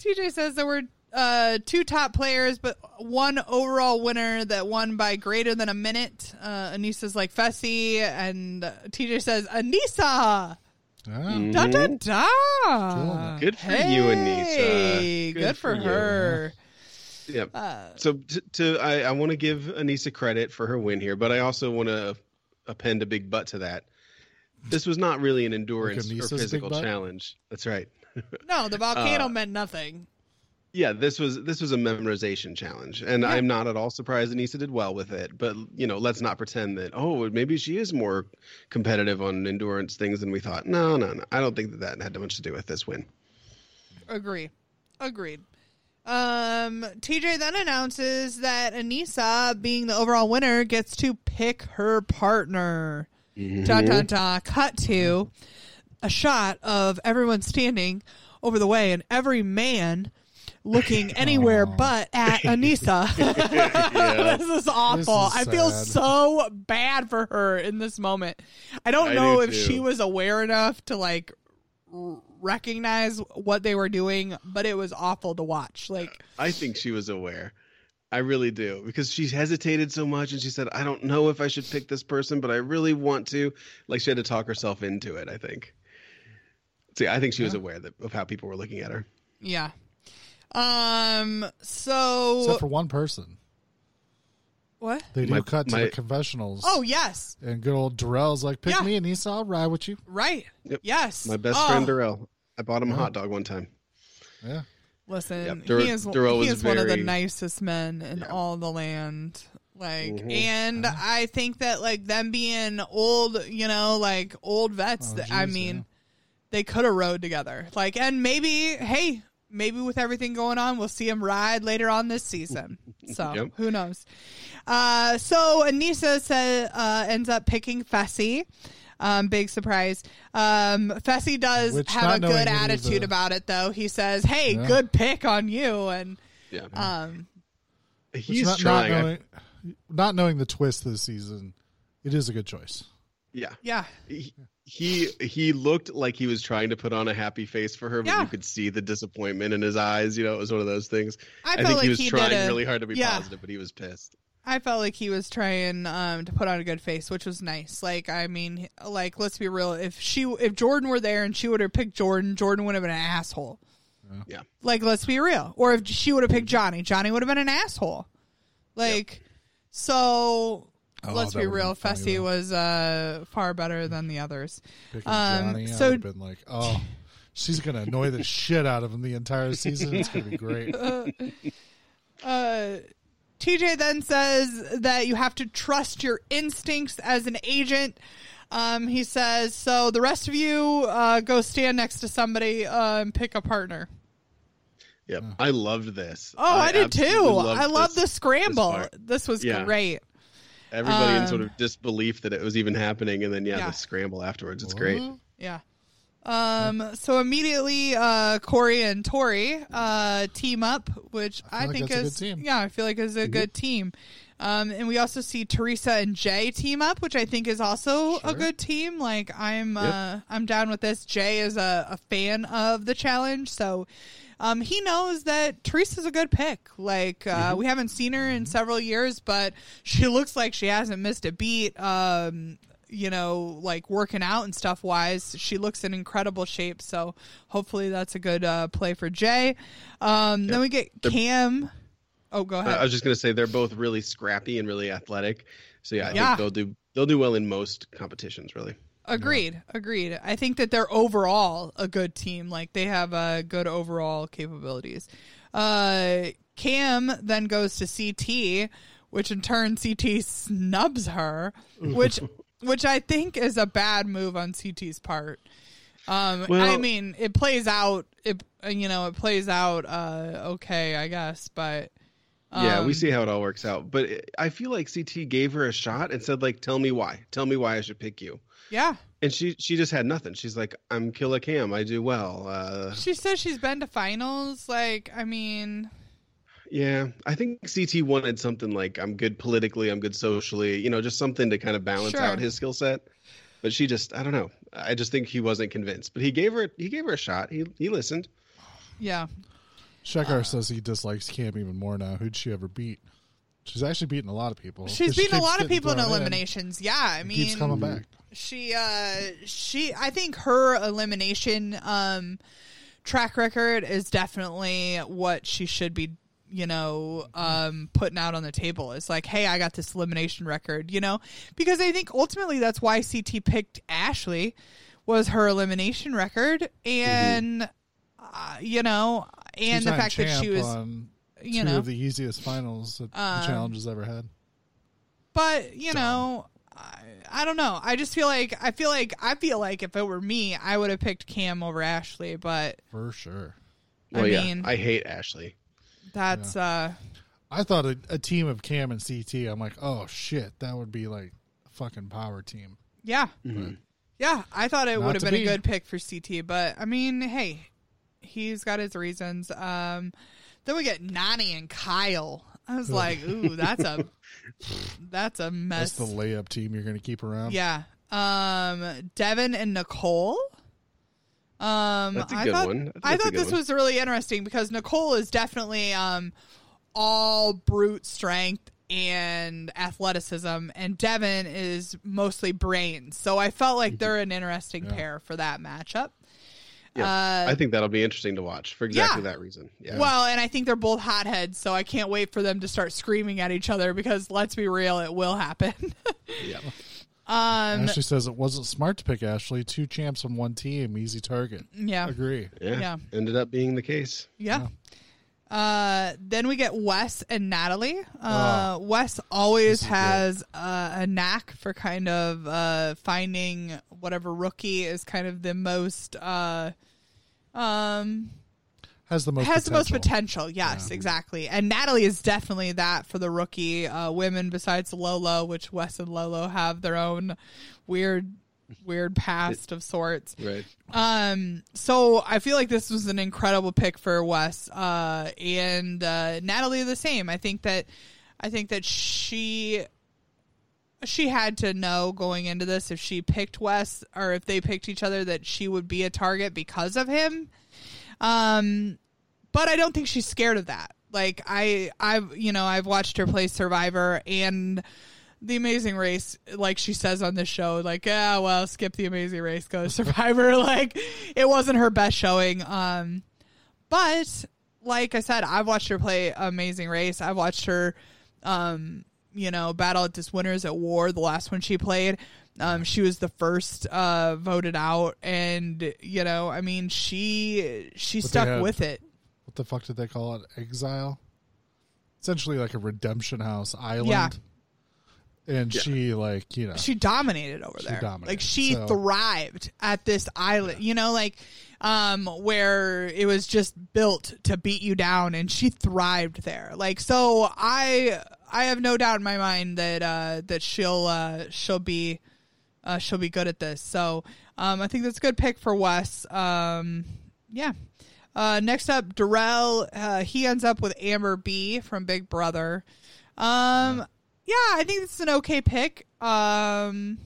TJ says there were uh, two top players, but one overall winner that won by greater than a minute. Uh, Aneesa's like Fessy, and uh, TJ says Aneesa. Ah, Da da da. Good for you, Aneesa. Hey, good, Good for, for her. Yep. Uh, so to, to I, I want to give Aneesa credit for her win here, but I also want to append a big butt to that. This was not really an endurance Anissa's or physical challenge. That's right. No, the volcano Uh, meant nothing. Yeah, this was this was a memorization challenge, and I'm not at all surprised Aneesa did well with it. But you know, let's not pretend that oh maybe she is more competitive on endurance things than we thought. No, no, no. I don't think that that had much to do with this win. Agree. Agreed. Um, TJ then announces that Aneesa, being the overall winner, gets to pick her partner. Da da da. Cut to a shot of everyone standing over the way and every man looking anywhere but at Aneesa. this is awful. This is I feel so bad for her in this moment. I don't I know do if too. she was aware enough to like recognize what they were doing, but it was awful to watch. Like, I think she was aware. I really do because she hesitated so much and she said, "I don't know if I should pick this person, but I really want to." Like she had to talk herself into it. I think. See, I think she was aware that, of how people were looking at her. yeah. Um. So Except for one person. what? They do My- cut to my- the confessionals. Oh yes, And good old Darrell's like, pick Yeah. me, Aneesa, I'll ride with you. right. Yep. Yes, My best Oh, friend Darrell. I bought him a hot dog one time. Yeah. Listen, Yep, Dur- he is Darrell he was is one of the very- nicest men in Yeah. all the land. Like, Mhm. and I think that like them being old, you know, like old vets. Oh, that, I geez, mean, yeah. they could have rode together. Like, and maybe, hey, maybe with everything going on, we'll see him ride later on this season. So Yep. who knows? Uh, so Aneesa said uh, ends up picking Fessy. Um, big surprise. Um, Fessy does Which, have a good attitude the- about it, though. He says, "Hey, Yeah. good pick on you," and Yeah, um, he's not, trying. Not I- knowing, not knowing the twist this season, it is a good choice. yeah, yeah, he he he looked like he was trying to put on a happy face for her, but Yeah. you could see the disappointment in his eyes. You know, it was one of those things. I I, felt think like he was he trying a- really hard to be yeah. positive, but he was pissed. I felt like he was trying um, to put on a good face, which was nice. Like, I mean, like let's be real. If she, if Jordan were there and she would have picked Jordan, Jordan would have been an asshole. Yeah. Like, let's be real. Or if she would have picked Johnny, Johnny would have been an asshole. Like, so Oh, let's be real. been Fessy though. was uh, far better than the others. Um, Johnny, I so- would have been like, oh, she's going to annoy the shit out of him the entire season. It's going to be great. Uh, TJ then says that you have to trust your instincts as an agent. Um, he says, so the rest of you uh, go stand next to somebody uh, and pick a partner. Yep. I loved this. Oh, I, did too. loved I love the scramble. part. This, was Yeah. great. Everybody in sort Um, of disbelief that it was even happening, and then yeah, Yeah. the scramble afterwards. It's great. Yeah. Um, so immediately, uh, Cory and Tori, uh, team up, which I, like think that's a is, good team. yeah, I feel like is a good team. Um, and we also see Teresa and Jay team up, which I think is also a good team. Like I'm, uh, I'm down with this. Jay is a, a fan of the challenge, so, um, he knows that Teresa's a good pick. Like, uh, we haven't seen her in several years, but she looks like she hasn't missed a beat. Um, you know, like working out and stuff wise, she looks in incredible shape. So hopefully that's a good uh, play for Jay. Um, Then we get Kam. Oh, go ahead. I was just gonna say they're both really scrappy and really athletic. So yeah, I Yeah. think they'll do they'll do well in most competitions. Really. Agreed. Agreed. I think that they're overall a good team. Like they have uh, good overall capabilities. Uh, Kam then goes to CT, which in turn CT snubs her, which which I think is a bad move on CT's part. Um, I mean, it plays out. It you know, it plays out uh, okay, I guess, but yeah, we um, see how it all works out. But it- I feel like CT gave her a shot and said, like, tell me why. Tell me why I should pick you. Yeah, And she she just had nothing. She's like, I'm Killer Kam. I do well. Uh, she says she's been to finals. Like, I mean, yeah, I think CT wanted something like, I'm good politically, I'm good socially, you know, just something to kind of balance Sure. out his skill set. But she just, I don't know. I just think he wasn't convinced. But he gave her he gave her a shot. He he listened. yeah, Shekar says he dislikes Kam even more now. Who'd she ever beat? She's actually beaten a lot of people. she's 'Cause she beaten a lot of people in thrown eliminations. Yeah, I mean, keeps coming back. she uh she i think her elimination um track record is definitely what she should be you know um putting out on the table. It's like hey i got this elimination record you know? Because i think ultimately that's why ct picked ashley was her elimination record. And uh, you know and the fact that she was on you know of the easiest finals that Um, the challenge has ever had. but you know I, I don't know. I just feel like i feel like i feel like if it were me i would have picked kam over ashley but For sure. I Well, yeah, mean- I hate Ashley. That's uh I thought a, a team of Kam and CT. I'm like, oh shit, that would be like a fucking power team. yeah yeah i thought it would have to been a good pick for ct but i mean hey he's got his reasons um then we get nani and kyle i was like ooh that's a that's a mess. That's mess the layup team you're going to keep around. yeah um devin and nicole um That's a I good thought, one. That's- I thought this one. was really interesting because nicole is definitely um all brute strength and athleticism and devin is mostly brains so i felt Mm-hmm. like they're an interesting pair for that matchup Yeah, Uh, I think that'll be interesting to watch for exactly yeah. that reason. Yeah. Well, and I think they're both hotheads, so I can't wait for them to start screaming at each other because let's be real, it will happen. yeah. Um, Ashley says it wasn't smart to pick Ashley. Two champs on one team, easy target. yeah, Agree. yeah, Yeah. Ended up being the case. yeah. Uh, then we get Wes and Natalie. Uh, Oh. Wes always has uh, a knack for kind of uh, finding whatever rookie is kind of the most uh, um Has the most has the most potential. potential. Yes, exactly. And Natalie is definitely that for the rookie uh, women. Besides Lolo, which Wes and Lolo have their own weird, weird past of sorts. Right. Um, so I feel like this was an incredible pick for Wes. Uh, and uh, Natalie the same. I think that, I think that she. She had to know going into this if she picked Wes or if they picked each other that she would be a target because of him. Um, but I don't think she's scared of that. Like I, I've you know I've watched her play Survivor and the Amazing Race. Like she says on this show, like yeah, well, skip the Amazing Race, go to Survivor. like it wasn't her best showing. Um, but like I said, I've watched her play Amazing Race. I've watched her, um, you know, battle at this Winners at War, the last one she played. Um, she was the first uh, voted out, and you know, I mean, she she But stuck had- with it. What the fuck did they call it? Exile? Essentially like a redemption house island. Yeah. And she like, you know. She dominated over She there. dominated, Like she so- thrived at this island. You know, like um where it was just built to beat you down and she thrived there. Like so I I have no doubt in my mind that uh that she'll uh she'll be uh she'll be good at this. So um I think that's a good pick for Wes. Um yeah. Uh, next up, Darrell. Uh, he ends up with Amber B from Big Brother. Um, yeah, I think this is an okay pick. Um,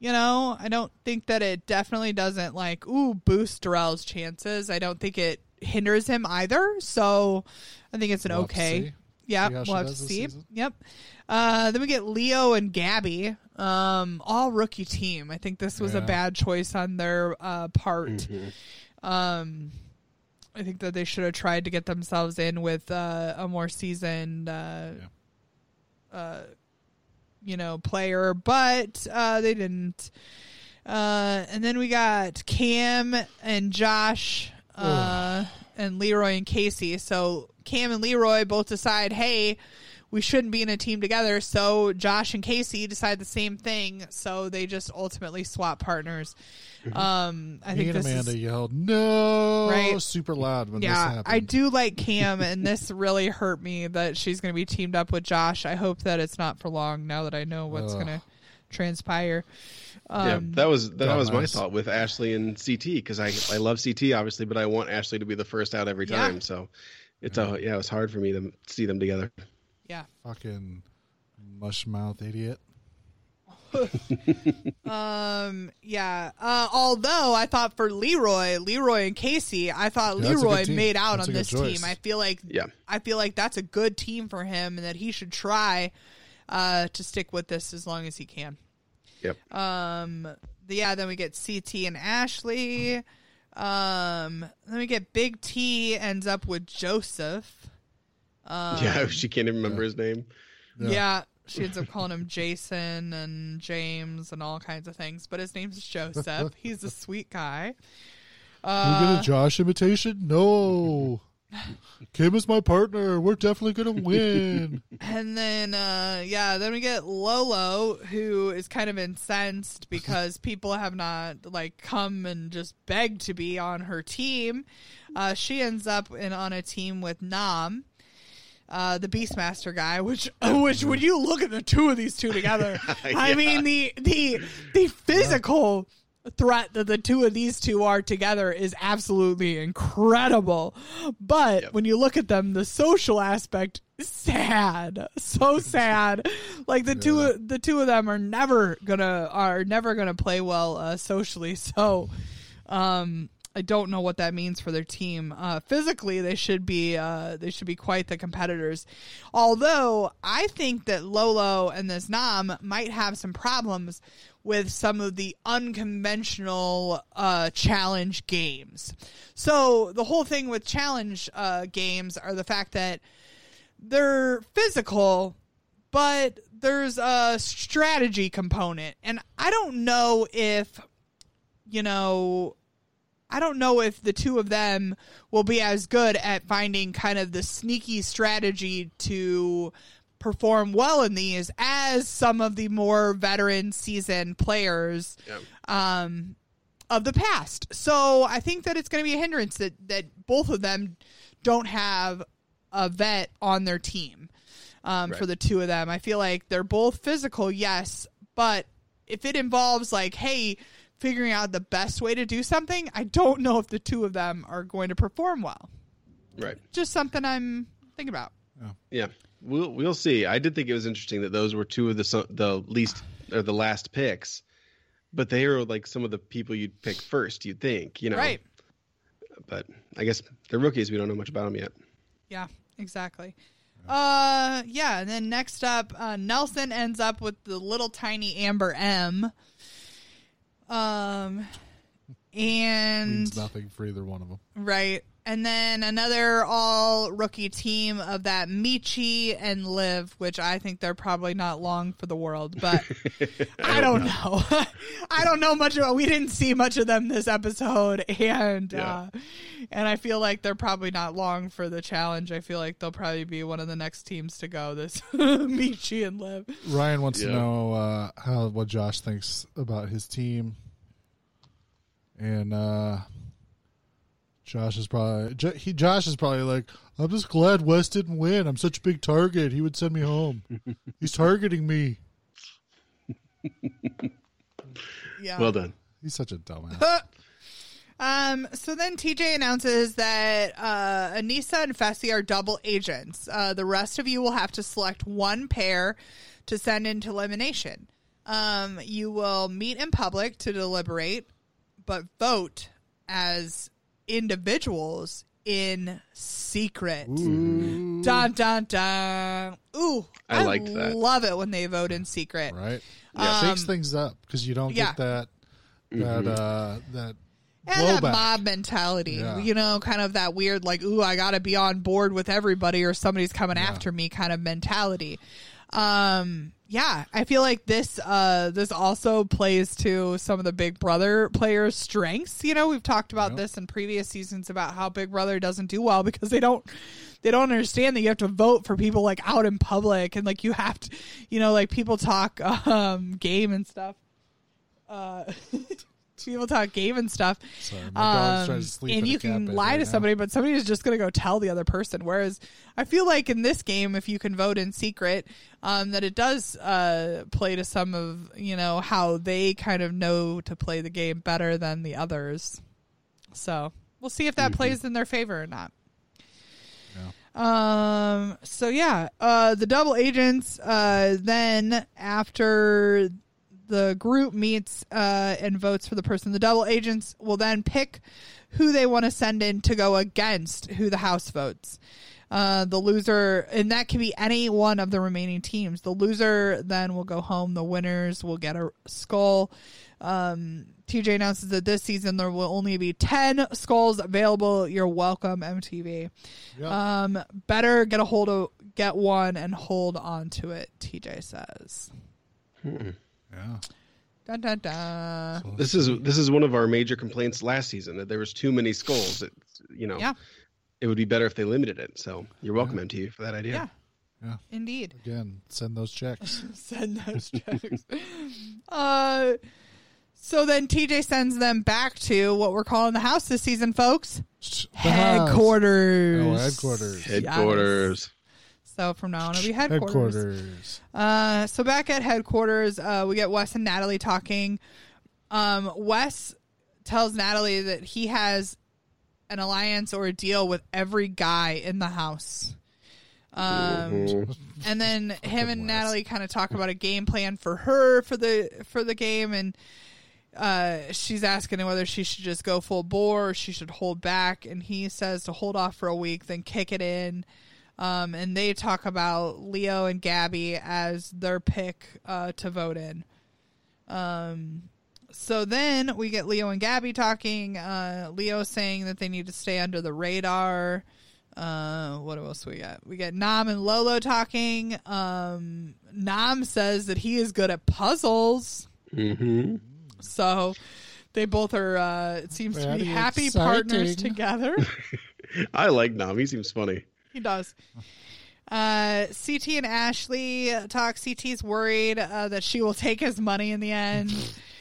you know, I don't think that it definitely doesn't like ooh boost Darrell's chances. I don't think it hinders him either. So I think it's an We'll okay. Yeah, See how she we'll have to see. Yep. Uh, then we get Leo and Gabby, um, all rookie team. I think this was a bad choice on their uh, part. Um, I think that they should have tried to get themselves in with uh, a more seasoned, uh, uh, you know, player, but uh, they didn't. Uh, and then we got Kam and Josh uh, and Leroy and Kaycee. So Kam and Leroy both decide, hey, we shouldn't be in a team together. So Josh and Kaycee decide the same thing. So they just ultimately swap partners. Um, I Me think and this Amanda is yelled no Right. super loud when this yeah, happened. I do like Kam, and this really hurt me that she's going to be teamed up with Josh. I hope that it's not for long. Now that I know what's going to transpire. Um, yeah, that was that God was my thought with Ashley and CT because I I love CT obviously, but I want Ashley to be the first out every Yeah. time. So it's a yeah, it was hard for me to see them together. Yeah. Fucking mush mouth idiot. Um. Yeah. Uh, although I thought for Leroy, Leroy and Kaycee, I thought Yeah, that's a good Leroy made out That's on this choice. team. I feel like Yeah. I feel like that's a good team for him, and that he should try uh, to stick with this as long as he can. Yep. Um. the- Yeah. Then we get CT and Ashley. Um. Then we get Big T ends up with Joseph. Um, yeah, she can't even remember his name. yeah. She ends up calling him Jason and James and all kinds of things, but his name's Joseph. He's a sweet guy. Can Uh, we get a Josh imitation? No. Kim is my partner. We're definitely gonna win. And then, uh, yeah, then we get Lolo, who is kind of incensed because people have not like come and just begged to be on her team. Uh, she ends up in on a team with Nam, uh, the Beastmaster guy. Which, which when you look at the two of these two together, I mean the the the physical threat that the two of these two are together is absolutely incredible. But when you look at them, the social aspect is sad, so sad. Like the two the two of them are never gonna are never gonna play well uh, socially. So, um. I don't know what that means for their team. Uh, physically, they should be uh, they should be quite the competitors. Although I think that Lolo and this Nam might have some problems with some of the unconventional uh, challenge games. So the whole thing with challenge uh, games are the fact that they're physical, but there's a strategy component, and I don't know if you know I don't know if the two of them will be as good at finding kind of the sneaky strategy to perform well in these as some of the more veteran seasoned players um, of the past. So I think that it's going to be a hindrance that, that both of them don't have a vet on their team um, for the two of them. I feel like they're both physical, yes, but if it involves like, hey, figuring out the best way to do something, I don't know if the two of them are going to perform well. Right. Just something I'm thinking about. Yeah, we'll we'll see. I did think it was interesting that those were two of the the least or the last picks, but they are like some of the people you'd pick first. You'd think, you know, Right. But I guess they're rookies. We don't know much about them yet. Yeah, exactly. Uh, yeah, and then next up, uh, Nelson ends up with the little tiny Amber M. Um, and Means nothing for either one of them. Right. And then another all rookie team of that Michi and Liv, which I think they're probably not long for the world, but I don't know. I don't know much about we didn't see much of them this episode and uh and I feel like they're probably not long for the challenge. I feel like they'll probably be one of the next teams to go this Michi and Liv. Ryan wants to know uh, how what Josh thinks about his team, and uh, Josh is probably Jo- he. Josh is probably like, "I'm just glad West didn't win. I'm such a big target. He would send me home. He's targeting me. Yeah. Well done. He's such a dumbass." Um, so then TJ announces that uh, Aneesa and Fessy are double agents. Uh, the rest of you will have to select one pair to send into elimination. Um, you will meet in public to deliberate, but vote as individuals in secret. Dun dun dun. Ooh, I like that. Love it when they vote in secret. Right? Yeah. shakes Um, things up because you don't yeah. get that that uh, that and that mob mentality, Yeah. you know, kind of that weird, like, ooh, I got to be on board with everybody or somebody's coming after me kind of mentality. Um, yeah, I feel like this uh this also plays to some of the Big Brother players' strengths. You know, we've talked about this in previous seasons about how Big Brother doesn't do well because they don't they don't understand that you have to vote for people like out in public and like you have to you know like people talk um game and stuff. Uh people talk game and stuff. Sorry, my dog's trying Um, to sleep and you can lie right to now. somebody, but somebody is just going to go tell the other person. Whereas I feel like in this game, if you can vote in secret, um, that it does uh, play to some of you know how they kind of know to play the game better than the others. So we'll see if that plays in their favor or not. Um. So yeah, uh, the double agents. Uh, then after the group meets uh, and votes for the person, the double agents will then pick who they want to send in to go against who the house votes. Uh, the loser, and that can be any one of the remaining teams. The loser then will go home. The winners will get a skull. Um, TJ announces that this season there will only be 10 skulls available. You're welcome, MTV. Yep. Um, better get a hold of, get one and hold on to it, TJ says. Yeah. Dun, dun, dun. This is this is one of our major complaints last season that there was too many skulls. It, you know, Yeah. it would be better if they limited it. So you're welcome, MTV, for that idea. Yeah. Yeah. Indeed. Again, send those checks. Send those checks. uh, so then TJ sends them back to what we're calling the house this season, folks. house. Headquarters. Oh, headquarters. Headquarters. So from now on, it'll be headquarters. Headquarters. Uh, so back at headquarters, uh, we get Wes and Natalie talking. Um, Wes tells Natalie that he has an alliance or a deal with every guy in the house. Um, and then him and Natalie kind of talk about a game plan for her for the for the game, and uh, she's asking him whether she should just go full bore or she should hold back, and he says to hold off for a week, then kick it in. Um, and they talk about Leo and Gabby as their pick uh, to vote in. Um, so then we get Leo and Gabby talking. Uh, Leo saying that they need to stay under the radar. Uh, what else we got? We get Nam and Lolo talking. Um, Nam says that he is good at puzzles. Mm-hmm. So they both are. Uh, it seems to be Very happy partners together. I like Nam. He seems funny. he does. Uh, CT and Ashley talk. CT's worried uh, that she will take his money in the end.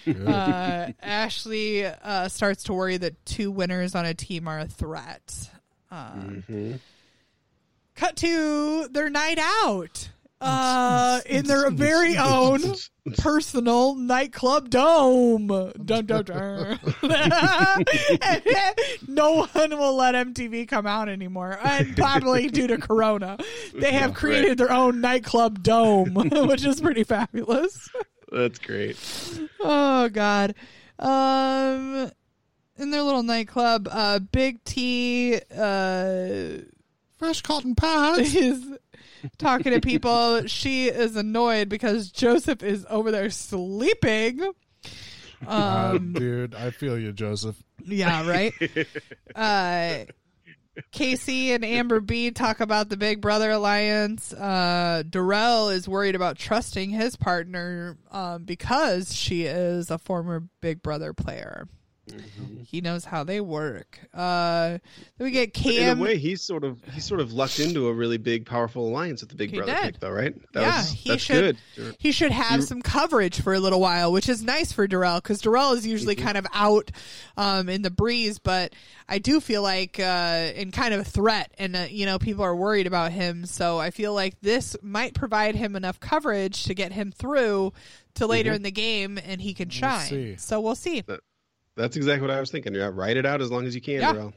uh, Ashley uh, starts to worry that two winners on a team are a threat. Um, Cut to their night out uh, in their very own personal nightclub dome. No one will let MTV come out anymore, and probably due to Corona, they have created their own nightclub dome, which is pretty fabulous. That's great. Oh God. Um in their little nightclub, uh Big T uh Fresh cotton pads. is talking to people. She is annoyed because Joseph is over there sleeping. Uh, Um dude, I feel you, Joseph. yeah, right? Uh Kaycee and Amber B talk about the Big Brother alliance. Uh, Darrell is worried about trusting his partner um, because she is a former Big Brother player. He knows how they work. Uh, then we get But in Kam. a way, he's sort of he's sort of lucked into a really big, powerful alliance with the Big He Brother did. pick, though, right? That yeah, was, he that's should. good. He should have some coverage for a little while, which is nice for Darrell because Darrell is usually Mm-hmm. kind of out um, in the breeze. But I do feel like uh, in kind of a threat, and uh, you know people are worried about him. So I feel like this might provide him enough coverage to get him through to later Mhm. in the game, and he can shine. see. So we'll see. That's exactly what I was thinking. Yeah, write it out as long as you can, Yeah. Darrell.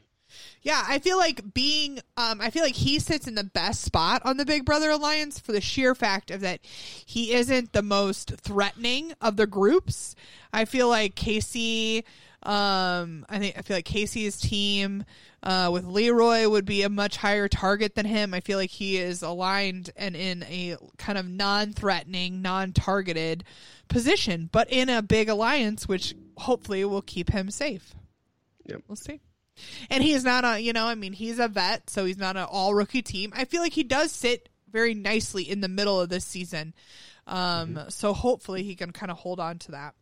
Yeah, I feel like being, um, I feel like he sits in the best spot on the Big Brother Alliance for the sheer fact of that he isn't the most threatening of the groups. I feel like Kaycee, um, I think I feel like Kaycee's team uh, with Leroy would be a much higher target than him. I feel like he is aligned and in a kind of non-threatening, non-targeted position, but in a big alliance, which hopefully it will keep him safe. Yep. We'll see. And he is not a, you know, I mean, he's a vet, so he's not an all rookie team. I feel like he does sit very nicely in the middle of this season. Um, Mm-hmm. So hopefully he can kind of hold on to that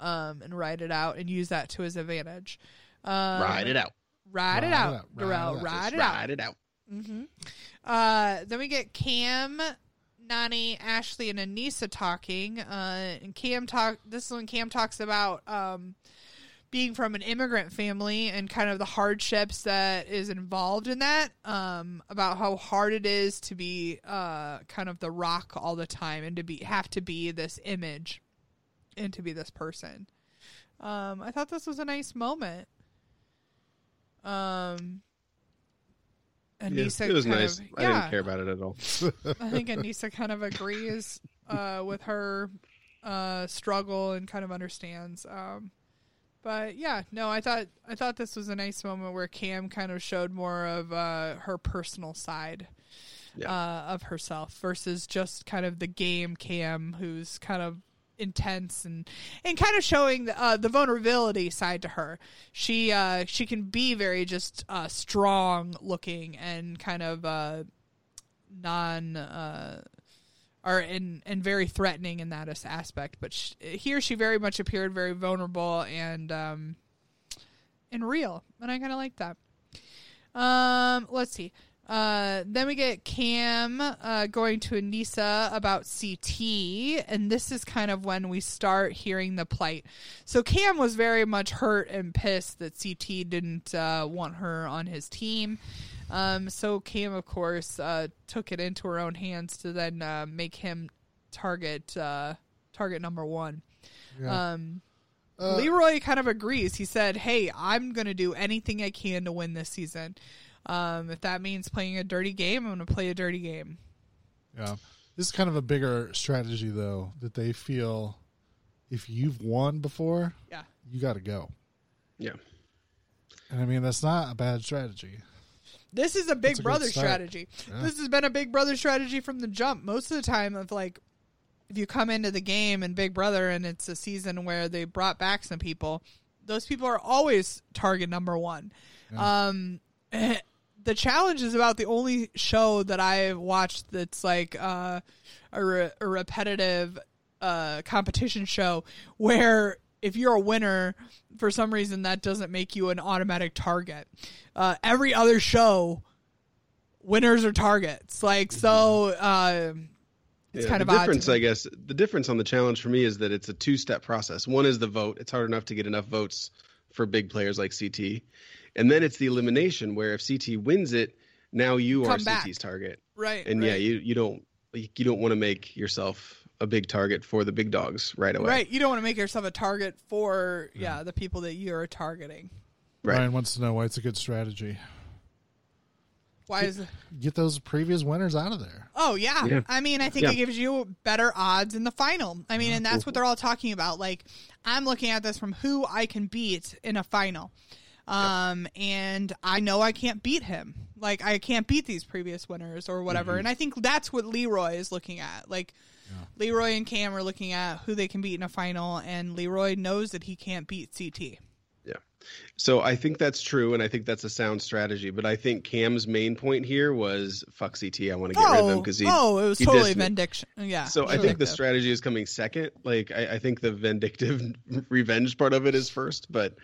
um, and ride it out and use that to his advantage. Um, Ride it out. Ride, it Ride it out, out, ride Darrell. it out. Ride it out. Ride it out. hmm Uh, then we get Kam, Nani, Ashley, and Aneesa talking. Uh, and Kam talk. This is when Kam talks about um, being from an immigrant family and kind of the hardships that is involved in that. Um, about how hard it is to be uh, kind of the rock all the time and to be have to be this image and to be this person. Um, I thought this was a nice moment. Um, Yeah, Aneesa it was kind nice. of- I yeah. didn't care about it at all. I think Aneesa kind of agrees uh, with her uh, struggle and kind of understands. Um, but yeah, no, I thought I thought this was a nice moment where Kam kind of showed more of uh, her personal side Yeah. uh, of herself versus just kind of the game Kam, who's kind of intense and and kind of showing the, uh, the vulnerability side to her. She uh, she can be very just uh, strong looking and kind of uh, non uh, or and and very threatening in that aspect. But sh here she very much appeared very vulnerable and um, and real, and I kind of like that. Um, let's see. Uh, then we get Kam uh, going to Aneesa about CT, and this is kind of when we start hearing the plight. So Kam was very much hurt and pissed that CT didn't uh, want her on his team. Um, so Kam, of course, uh, took it into her own hands to then uh, make him target uh, target number one. Yeah. Um, Leroy kind of agrees. He said, "Hey, I'm going to do anything I can to win this season. Um, if that means playing a dirty game, I'm going to play a dirty game." Yeah. This is kind of a bigger strategy, though, that they feel if you've won before, Yeah. you got to go. Yeah. And I mean, that's not a bad strategy. This is a Big That's a Brother start. strategy. Yeah. This has been a Big Brother strategy from the jump. Most of the time, of like, if you come into the game in Big Brother and it's a season where they brought back some people, those people are always target number one. Um, the challenge is about the only show that I've watched that's like uh, a, re- a repetitive uh, competition show where if you're a winner, for some reason that doesn't make you an automatic target. Uh, every other show, winners are targets. Like so, uh, it's Yeah, kind of difference. I guess. The difference on the challenge for me is that it's a two-step process. One is the vote; it's hard enough to get enough votes for big players like CT, and then it's the elimination, where if CT wins it, now you are back. CT's target, Right, And yeah, you you don't you don't want to make yourself a big target for the big dogs right away. Right, you don't want to make yourself a target for yeah the people that you're targeting. Right. Ryan wants to know why it's a good strategy. Why is it? Get those previous winners out of there. Oh yeah. Yeah. I mean, I think Yeah. it gives you better odds in the final. I mean, and that's what they're all talking about. Like, I'm looking at this from who I can beat in a final. Um, and I know I can't beat him. Like, I can't beat these previous winners or whatever. Mhm. And I think that's what Leroy is looking at. Like, Leroy and Kam are looking at who they can beat in a final, and Leroy knows that he can't beat CT. Yeah. So I think that's true, and I think that's a sound strategy. But I think Kam's main point here was fuck CT. I want to get rid of him Oh, because he. oh, it was totally vindication. Yeah. So I think the strategy is coming second. Like I, I think the vindictive revenge part of it is first, but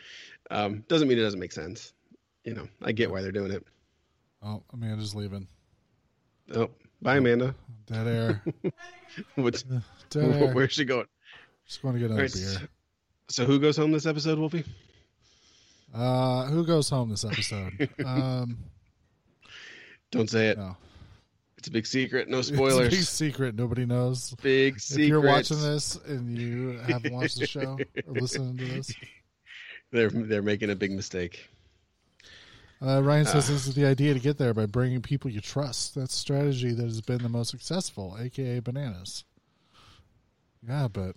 um, doesn't mean it doesn't make sense. You know, I get why they're doing it. Oh, Amanda's leaving. Oh, bye, Amanda. Dead air. What's Dead air. where's she going? Just going to get another right, beer. So who goes home this episode, Wolfie? Uh, who goes home this episode? um, Don't say it. No. It's a big secret. No It's a spoilers. big secret. Nobody knows. Big If you're watching this and you haven't watched the show or listening to this, They're they're making a big mistake. uh, Ryan says Ah. this is the idea to get there by bringing people you trust. That's strategy that has been the most successful, aka bananas. Yeah, but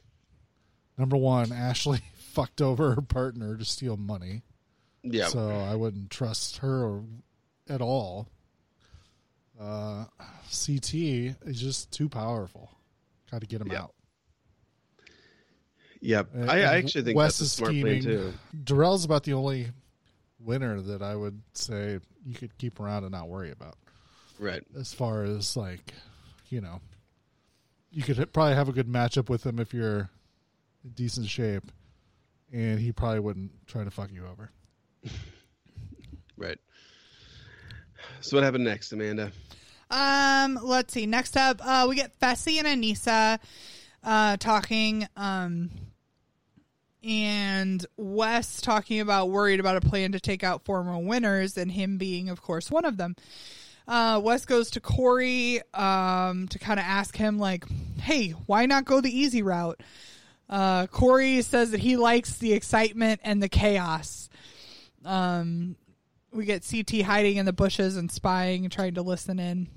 number one, Ashley fucked over her partner to steal money. Yeah. So I wouldn't trust her at all. Uh, CT is just too powerful. Got to get him out. Yep. And- I, I actually think Wes that's a is smart scheming. plan too. Darrell's about the only winner that I would say you could keep around and not worry about. Right. As far as like you know, you could probably have a good matchup with him if you're in decent shape, and he probably wouldn't try to fuck you over. Right. So what happened next, Amanda? Um, let's see. Next up, uh, we get Fessy and Aneesa uh, talking, um, and Wes talking about worried about a plan to take out former winners, and him being, of course, one of them. Uh, Wes goes to Cory um, to kind of ask him, like, hey, why not go the easy route? Uh, Cory says that he likes the excitement and the chaos. Um, we get CT hiding in the bushes and spying and trying to listen in.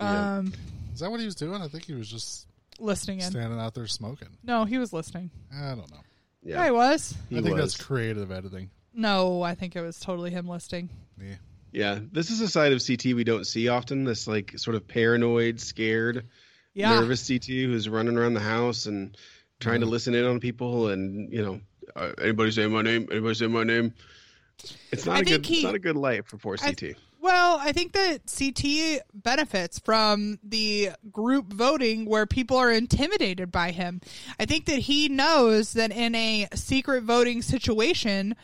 Yeah. Um, Is that what he was doing? I think he was just listening in. standing out there smoking. No, he was listening. I don't know. Yeah, he was. I think that's creative editing. No, I think it was totally him listening. Yeah. Yeah, this is a side of CT we don't see often. This like sort of paranoid, scared, Yeah. nervous CT who's running around the house and trying to listen in on people and you know, uh, anybody say my name? Anybody say my name? It's not I a good. he- it's not a good life for poor I- CT. Well, I think that CT benefits from the group voting where people are intimidated by him. I think that he knows that in a secret voting situation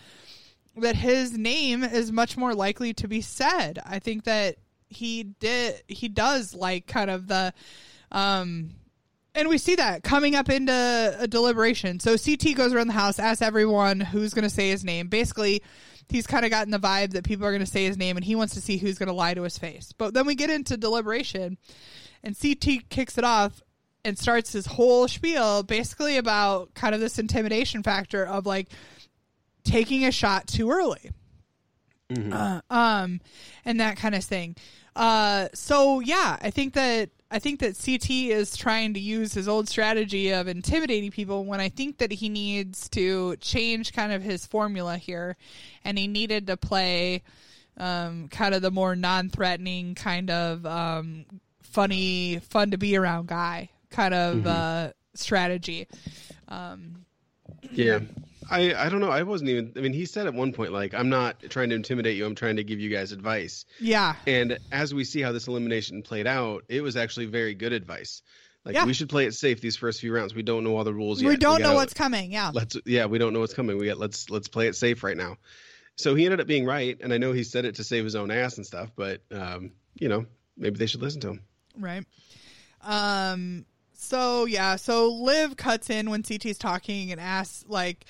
that his name is much more likely to be said. I think that he did he does like kind of the um and we see that coming up into a deliberation. So CT goes around the house, asks everyone who's going to say his name. Basically, he's kind of gotten the vibe that people are going to say his name, and he wants to see who's going to lie to his face. But then we get into deliberation, and CT kicks it off and starts his whole spiel basically about kind of this intimidation factor of like taking a shot too early uh, um, and that kind of thing. Uh, so yeah, I think that I think that CT is trying to use his old strategy of intimidating people when I think that he needs to change kind of his formula here, and he needed to play um, kind of the more non-threatening kind of um, funny, fun to be around guy kind of Mhm. uh, strategy. Um, Yeah. I, I don't know. I wasn't even. I mean, he said at one point, like, I'm not trying to intimidate you. I'm trying to give you guys advice. yeah. And as we see how this elimination played out, it was actually very good advice. Like, Yeah. we should play it safe these first few rounds. We don't know all the rules yet. We don't know what's coming. Yeah. Let's yeah, we don't know what's coming. We got let's let's play it safe right now. So he ended up being right, and I know he said it to save his own ass and stuff, but um, you know, maybe they should listen to him. Right. Um. So yeah. So Liv cuts in when CT's talking and asks like,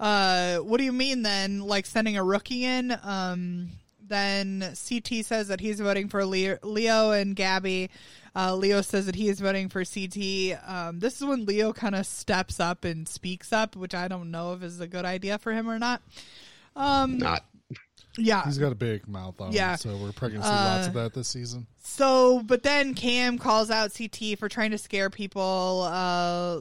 uh, "What do you mean then? Like sending a rookie in?" Um. Then CT says that he's voting for Leo, Leo and Gabby. Uh, Leo says that he is voting for CT. Um, this is when Leo kind of steps up and speaks up, which I don't know if is a good idea for him or not. Um, Not. Yeah. He's got a big mouth on Yeah. him, so we're probably gonna see lots Uh, of that this season. So, but then Kam calls out CT for trying to scare people. Uh,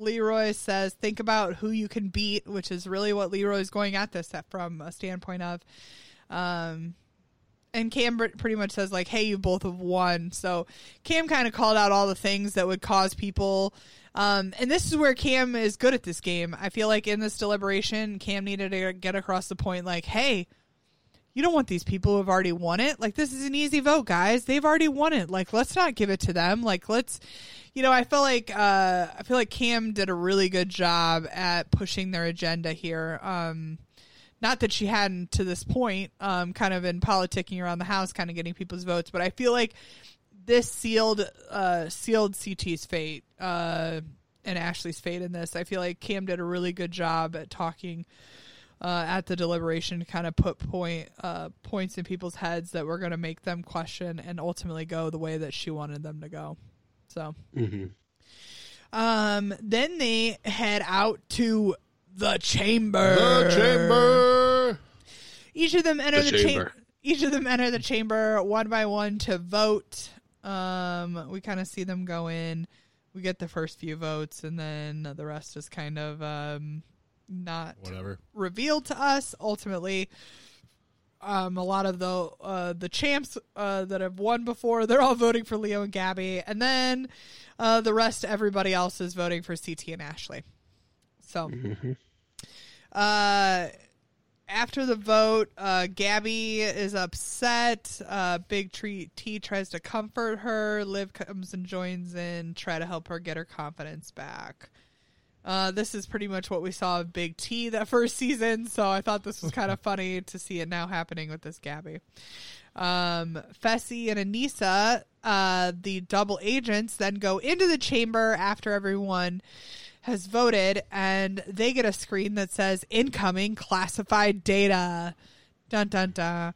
Leroy says, think about who you can beat, which is really what Leroy's going at this from a standpoint of. Um, and Kam pretty much says, like, hey, you both have won. So Kam kind of called out all the things that would cause people. Um, and this is where Kam is good at this game. I feel like in this deliberation, Kam needed to get across the point, like, hey, you don't want these people who have already won it. Like this is an easy vote, guys. They've already won it. Like let's not give it to them. Like let's you know, I feel like uh I feel like Kam did a really good job at pushing their agenda here. Um not that she hadn't to this point, um, kind of in politicking around the house, kind of getting people's votes, but I feel like this sealed uh sealed CT's fate, uh and Ashley's fate in this. I feel like Kam did a really good job at talking uh, at the deliberation to kind of put point uh, points in people's heads that were going to make them question and ultimately go the way that she wanted them to go. So, Mm-hmm. um, then they head out to the chamber. The chamber. Each of them enter The the, chamber. chamber. Each of them enter the chamber one by one to vote. Um, we kind of see them go in. We get the first few votes, and then the rest is kind of um, not Whatever. revealed to us. Ultimately, um, a lot of the uh, the champs uh, that have won before, they're all voting for Leo and Gabby, and then uh, the rest, everybody else is voting for CT and Ashley. So, uh, after the vote, uh, Gabby is upset. Uh, Big Tree T tries to comfort her. Liv comes and joins in, try to help her get her confidence back. Uh, this is pretty much what we saw of Big T that first season, so I thought this was kind of funny to see it now happening with this Gabby. Um, Fessy and Aneesa, uh, the double agents, then go into the chamber after everyone has voted, and they get a screen that says "incoming classified data." Dun dun dun.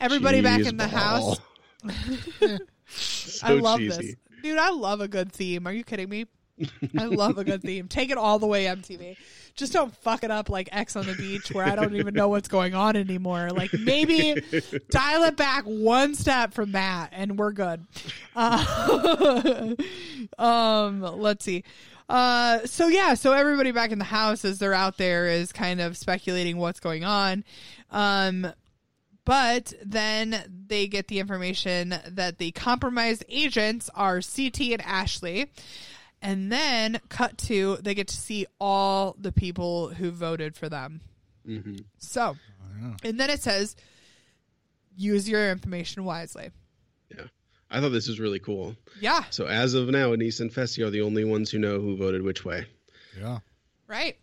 Everybody back in the Cheeseball. house. So I love cheesy. this, dude. I love a good theme. Are you kidding me? I love a good theme. Take it all the way, MTV. Just don't fuck it up like X on the beach, where I don't even know what's going on anymore. Like maybe dial it back one step from that, and we're good. Uh, um, let's see. Uh, so yeah, so everybody back in the house as they're out there is kind of speculating what's going on. Um, but then they get the information that the compromised agents are CT and Ashley. And then cut to they get to see all the people who voted for them. Mm-hmm. So, and then it says, use your information wisely. Yeah. I thought this was really cool. Yeah. So as of now, Aneesa and Fessy are the only ones who know who voted which way. Yeah. Right.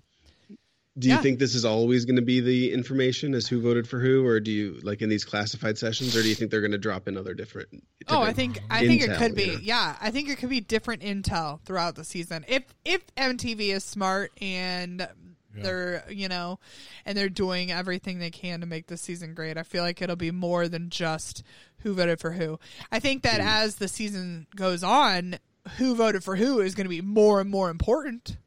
Do you Yeah. think this is always going to be the information as who voted for who, or do you like in these classified sessions, or do you think they're going to drop in other different? Oh, I different think I think it could be. you know? Yeah, I think it could be different intel throughout the season. If if MTV is smart and they're you know and they're doing everything they can to make the season great, I feel like it'll be more than just who voted for who. I think that hmm. as the season goes on, who voted for who is going to be more and more important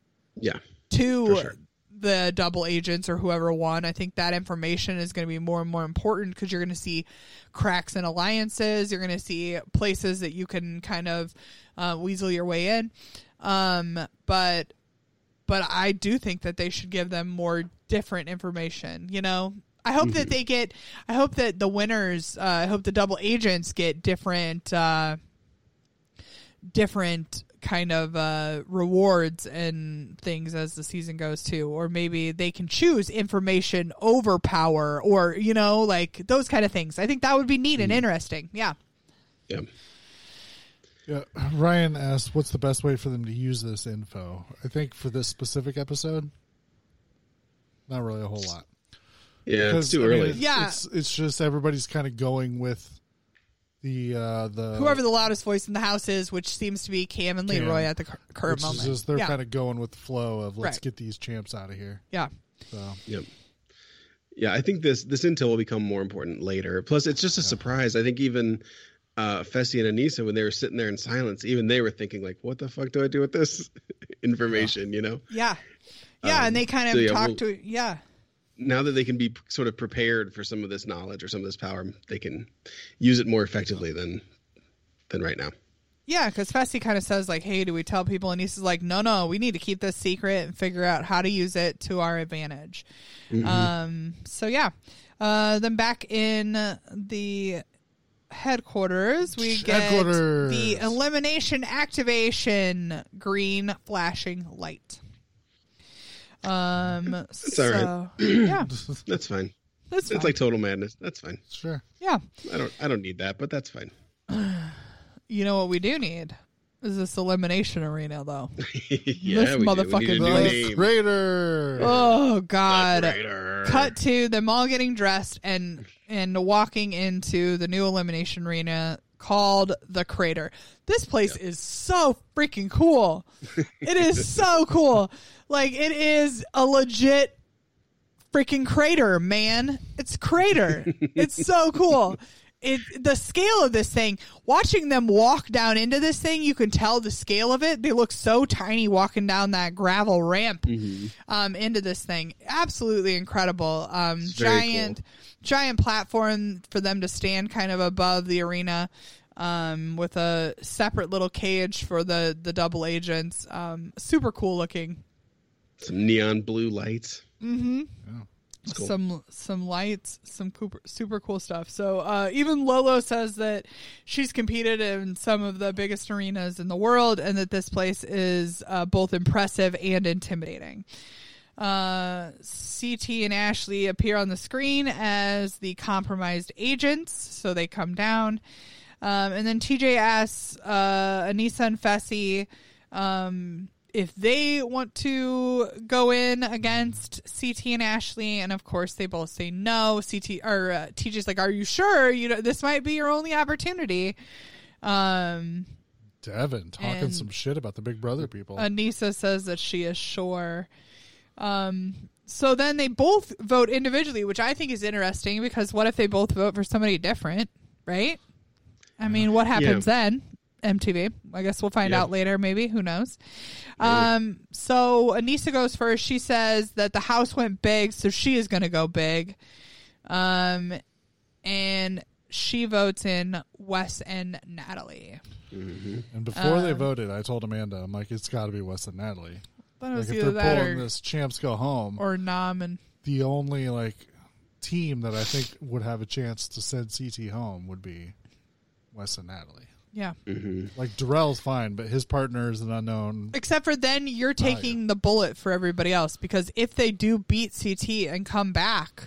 Yeah. to For sure. The double agents or whoever won. I think that information is going to be more and more important because you're going to see cracks in alliances. You're going to see places that you can kind of uh, weasel your way in. Um, but but I do think that they should give them more different information. You know, I hope that they get. I hope that the winners. Uh, I hope the double agents get different. Uh, different kind of uh, rewards and things as the season goes too or maybe they can choose information over power or you know like those kind of things i think that would be neat and interesting yeah Yeah. Yeah, Ryan asked, "What's the best way for them to use this info?" I think for this specific episode, not really a whole lot. Yeah, Because, it's too I mean, early. it's, Yeah. it's, it's just everybody's kind of going with the uh the whoever the loudest voice in the house is which seems to be kam and Kam, leroy at the cur- current which is moment just they're yeah kind of going with the flow of let's Right. get these champs out of here. yeah So Yep. Yeah, I think this this intel will become more important later. Plus, it's just a surprise. I think even uh, Fessy and Aneesa, when they were sitting there in silence, even they were thinking like, "What the fuck do I do with this information?" You know. yeah yeah Um, and they kind of so yeah, talk we'll- to yeah Now that they can be sort of prepared for some of this knowledge or some of this power, they can use it more effectively than than right now. Yeah, because Fessy kind of says like, "Hey, do we tell people?" And he's like, "No, no, we need to keep this secret and figure out how to use it to our advantage." Um. So yeah. Uh. Then back in the headquarters, we get Headquarters. the elimination activation green flashing light. Um. all so right. yeah, That's fine. that's It's like total madness. That's fine. sure. yeah. I don't I don't need that, but that's fine. You know what we do need is this elimination arena, though. yeah, This we do. We motherfucking need a new place. Crater. Oh God! Raider. Cut to them all getting dressed and and walking into the new elimination arena called the Crater. This place is so freaking cool. it is so cool. Like it is a legit freaking crater, man. It's crater. it's so cool. It the scale of this thing. Watching them walk down into this thing, you can tell the scale of it. They look so tiny walking down that gravel ramp um, into this thing. Absolutely incredible. Um, giant, giant platform for them to stand kind of above the arena. Um, with a separate little cage for the the double agents. Um, super cool looking. Some neon blue lights. cool. some some lights, some cooper, super cool stuff. So uh, even Lolo says that she's competed in some of the biggest arenas in the world, and that this place is uh, both impressive and intimidating. Uh, CT and Ashley appear on the screen as the compromised agents, so they come down. Um, and then TJ asks uh, Aneesa and Fessy um, if they want to go in against CT and Ashley, and of course they both say no. CT or uh, TJ's like, "Are you sure? You know, this might be your only opportunity." Um, Devin talking some shit about the Big Brother people. Aneesa says that she is sure. Um, so then they both vote individually, which I think is interesting because what if they both vote for somebody different, right? I mean, what happens then? MTV. I guess we'll find Yeah. out later, maybe. Who knows? Um, so Aneesa goes first. She says that the house went big, so she is going to go big. Um, and she votes in Wes and Natalie. and before they um, voted, I told Amanda, I'm like, it's got to be Wes and Natalie. Thought it Like was if they're that pulling or, this champs go home, or Nam and the only like team that I think would have a chance to send CT home would be Wes and Natalie. Yeah. Mm-hmm. Like Darrell's fine, but his partner is an unknown. Except for then you're taking the bullet for everybody else because if they do beat CT and come back,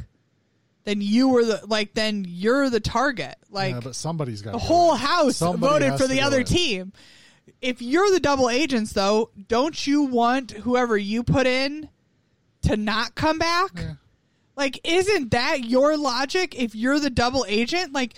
then you were the like then you're the target. Like yeah, but somebody's got the whole house Somebody voted for the other in. team. If you're the double agents though, don't you want whoever you put in to not come back? Like isn't that your logic if you're the double agent? Like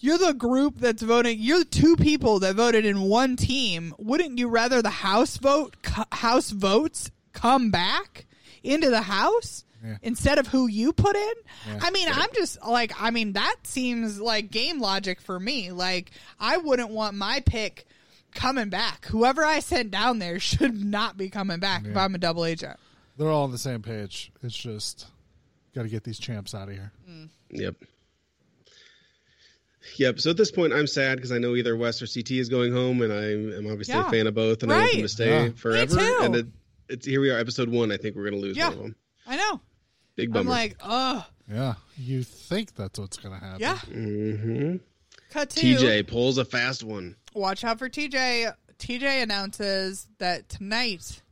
you're the group that's voting. You're the two people that voted in one team. Wouldn't you rather the House vote, co- House votes come back into the House Yeah. instead of who you put in? Yeah. I mean, I'm just like, I mean, that seems like game logic for me. Like, I wouldn't want my pick coming back. Whoever I sent down there should not be coming back if I'm a double agent. They're all on the same page. It's just got to get these champs out of here. Yep. Yep. So at this point, I'm sad because I know either Wes or CT is going home, and I am obviously Yeah. a fan of both, and I want them to stay Yeah. forever. too. And it, it's here we are, episode one. I think we're going to lose Yeah. one of them. I know. Big bummer. I'm like, oh, Yeah, you think that's what's going to happen? yeah. Mm-hmm. Cut to TJ pulls a fast one. watch out for TJ. TJ announces that tonight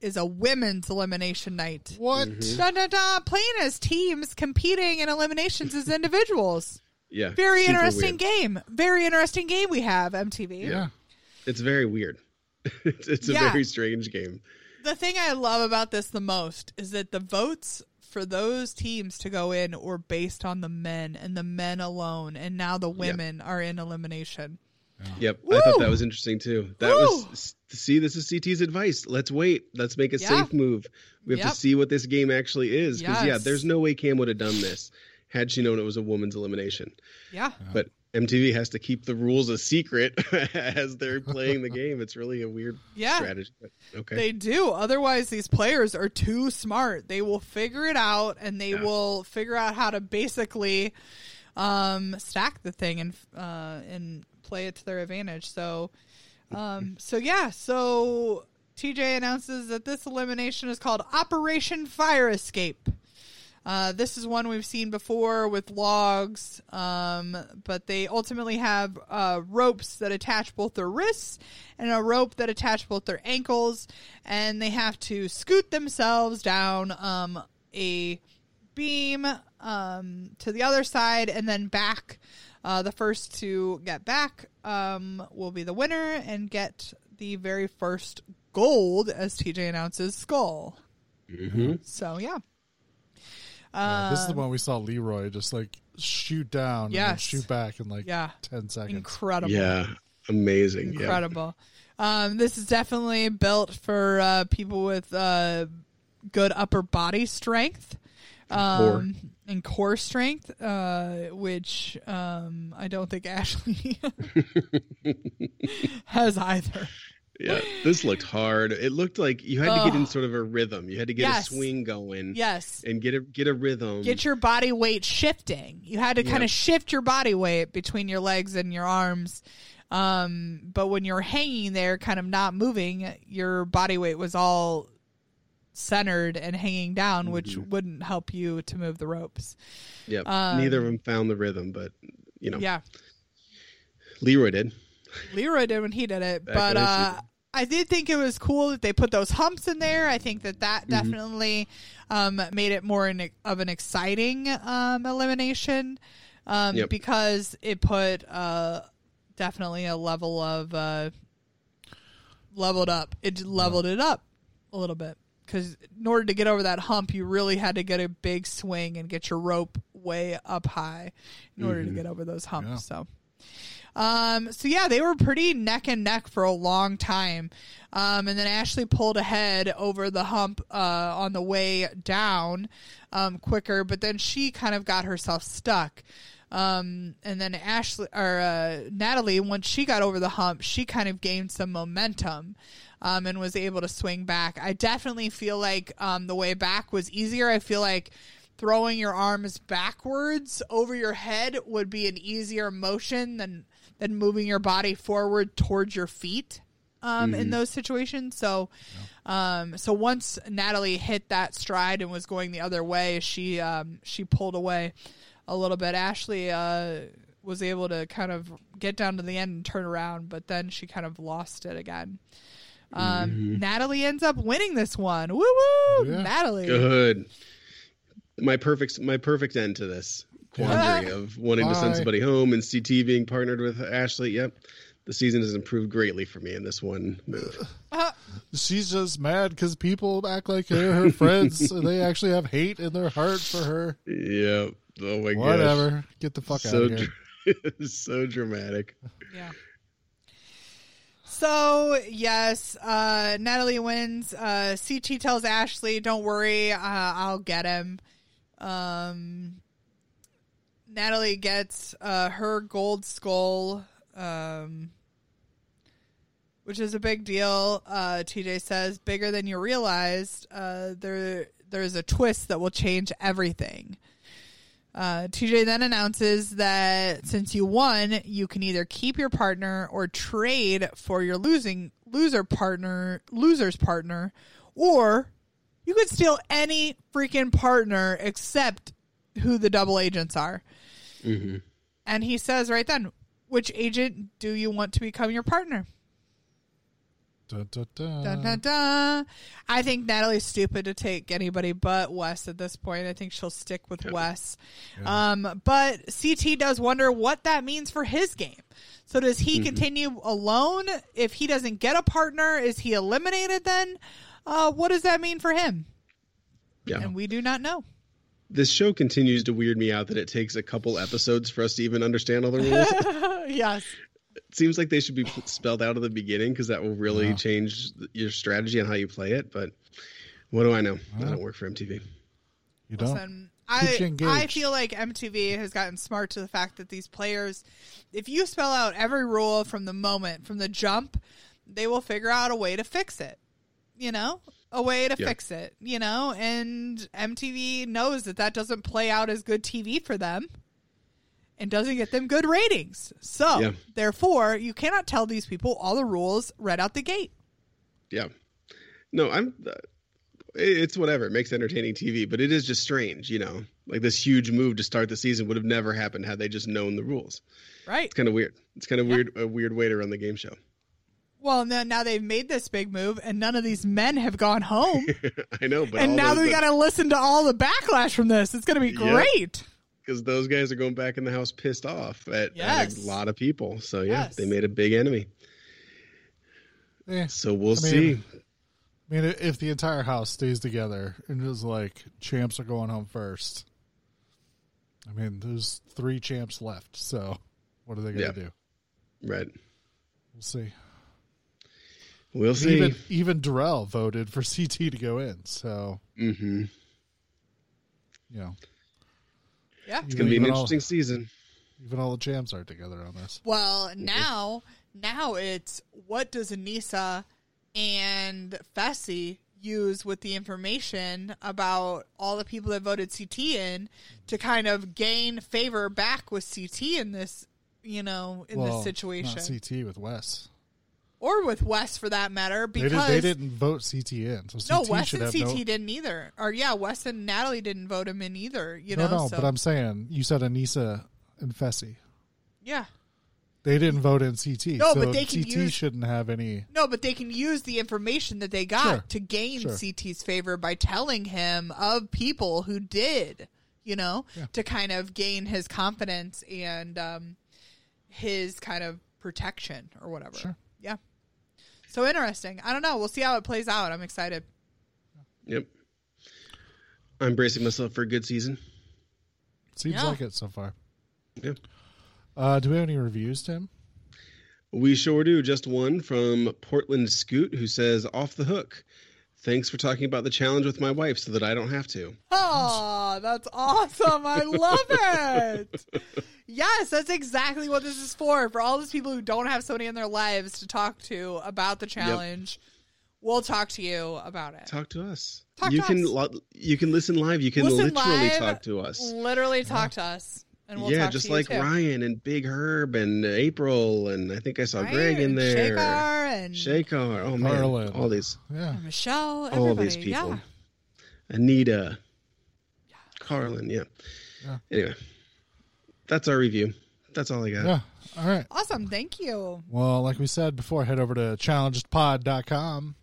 is a women's elimination night. What? Mm-hmm. Dun, dun, dun, playing as teams, competing in eliminations as individuals. Yeah. Very interesting weird. game. Very interesting game we have, MTV. Yeah. It's very weird. it's, it's a Yeah. very strange game. The thing I love about this the most is that the votes for those teams to go in were based on the men and the men alone, and now the women are in elimination. Yep. I thought that was interesting too. That Woo! was see, this is CT's advice. Let's wait. Let's make a Yeah. safe move. We have Yep. to see what this game actually is. Because yeah, there's no way Kam would have done this had she known it was a woman's elimination. Yeah. But MTV has to keep the rules a secret as they're playing the game. It's really a weird Yeah. strategy. But okay. They do. Otherwise, these players are too smart. They will figure it out, and they Yeah. will figure out how to basically um, stack the thing and uh, and play it to their advantage. So, um, so yeah. So TJ announces that this elimination is called Operation Fire Escape. Uh, this is one we've seen before with logs, um, but they ultimately have uh, ropes that attach both their wrists and a rope that attach both their ankles, and they have to scoot themselves down um, a beam um, to the other side and then back. Uh, the first to get back um, will be the winner and get the very first gold, as TJ announces, skull. hmm So yeah. Yeah, this is the Um, one we saw Leroy just like shoot down and then shoot back in like Yeah. 10 seconds. incredible. Yeah. Amazing. Yeah. incredible. Um, this is definitely built for uh, people with uh, good upper body strength um, and core strength, uh, which um, I don't think Ashley has either. Yeah. This looked hard. It looked like you had to get in sort of a rhythm. You had to get Yes. a swing going. Yes. And get a get a rhythm. Get your body weight shifting. You had to kind Yep. of shift your body weight between your legs and your arms. Um, but when you're hanging there, kind of not moving, your body weight was all centered and hanging down, which Mm-hmm. wouldn't help you to move the ropes. Yep. Um, Neither of them found the rhythm, but you know, Yeah, Leroy did. Leroy did when he did it, Back but I uh, I did think it was cool that they put those humps in there. I think that that definitely um, made it more in, of an exciting um, elimination um, Yep. because it put uh, definitely a level of uh, leveled up. It leveled it up a little bit because in order to get over that hump, you really had to get a big swing and get your rope way up high in order to get over those humps. So. Um, so yeah, they were pretty neck and neck for a long time. Um, and then Ashley pulled ahead over the hump, uh, on the way down, um, quicker, but then she kind of got herself stuck. Um, and then Ashley or, uh, Natalie, once she got over the hump, she kind of gained some momentum. Um, and was able to swing back. I definitely feel like, um, the way back was easier. I feel like, throwing your arms backwards over your head would be an easier motion than than moving your body forward towards your feet um, in those situations. So, um, so once Natalie hit that stride and was going the other way, she um, she pulled away a little bit. Ashley uh, was able to kind of get down to the end and turn around, but then she kind of lost it again. Um, Natalie ends up winning this one. Woo woo, Yeah. Natalie. Good. My perfect my perfect end to this quandary of wanting to send somebody home and CT being partnered with Ashley. Yep. The season has improved greatly for me in this one move. She's just mad because people act like they're her friends. and they actually have hate in their heart for her. Yep. Oh my gosh. Whatever. Get the fuck out So of here. dr- so dramatic. Yeah. So yes, uh, Natalie wins. Uh, CT tells Ashley, "Don't worry, uh, I'll get him." Um, Natalie gets uh, her gold skull, um, which is a big deal. Uh, TJ says, "Bigger than you realized." Uh, there, there's a twist that will change everything. Uh, TJ then announces that since you won, you can either keep your partner or trade for your losing loser partner, loser's partner, or you could steal any freaking partner except who the double agents are. And he says right then, which agent do you want to become your partner? Dun, dun, dun. Dun, dun, dun. I think Natalie's stupid to take anybody but Wes at this point. I think she'll stick with Wes. Um, but CT does wonder what that means for his game. So does he continue alone? If he doesn't get a partner, is he eliminated then? Uh, what does that mean for him? Yeah. And we do not know. This show continues to weird me out that it takes a couple episodes for us to even understand all the rules. yes. it seems like they should be spelled out at the beginning because that will really change your strategy and how you play it. But what do I know? I don't work for MTV. You don't. Listen, I. I feel like MTV has gotten smart to the fact that these players, if you spell out every rule from the moment, from the jump, they will figure out a way to fix it. You know, a way to Yeah. fix it. You know, and MTV knows that that doesn't play out as good TV for them. And doesn't get them good ratings. So, Yeah. therefore, you cannot tell these people all the rules right out the gate. Yeah. No, I'm. Uh, it's whatever. It makes entertaining TV, but it is just strange, you know. Like this huge move to start the season would have never happened had they just known the rules. Right. It's kind of weird. It's kind of weird. A weird way to run the game show. Well, now, now they've made this big move, and none of these men have gone home. I know, but and now we got to listen to all the backlash from this. It's going to be great. because those guys are going back in the house pissed off at, at a lot of people. So yeah, Yes. they made a big enemy. Eh, So we'll I mean, see. I mean, if the entire house stays together and it's like champs are going home first, I mean, there's three champs left. So what are they going Yeah. to do? Right. We'll see. We'll see. Even even Darrell voted for CT to go in. So hmm you know, Yeah. It's gonna be an Even all- interesting season. even all the champs aren't together on this. Well, now, now it's what does Aneesa and Fessy use with the information about all the people that voted CT in to kind of gain favor back with CT in this, you know, in well, this situation, not CT with Wes. Or with Wes for that matter, They, because did, they didn't vote CT in, so no, CT Wes should and CT no. didn't either, or yeah, Wes and Natalie didn't vote him in either. You no, know, no, so but I'm saying you said Aneesa and Fessy. yeah, They didn't vote in CT. No, so but they can CT use- shouldn't have any. No, but they can use the information that they got Sure. to gain Sure. CT's favor by telling him of people who did, you know, to kind of gain his confidence and um, his kind of protection or whatever. Sure. Yeah. So interesting. I don't know. We'll see how it plays out. I'm excited. Yep. I'm bracing myself for a good season. Seems Yeah. like it so far. Yeah. Uh, do we have any reviews, Tim? We sure do. Just one from Portland Scoot who says, off the hook. Thanks for talking about the challenge with my wife so that I don't have to. Oh, that's awesome. I love it. yes, that's exactly what this is for. For all those people who don't have somebody in their lives to talk to about the challenge, we'll talk to you about it. Talk to us. Talk you to can us. lo- you can listen live. You can Listen literally live, talk to us. Literally talk to us. And we'll yeah, talk just to you like too. Ryan and Big Herb and April and I think I saw Right, Greg in there. Shakar and Shakar. Oh man, Harlan. all these, Yeah. Michelle, everybody. all these people. Yeah. Anita, Carlin. Yeah. Yeah. Anyway, that's our review. That's all I got. Yeah. All right. Awesome. Thank you. Well, like we said before, head over to challengedpod.com.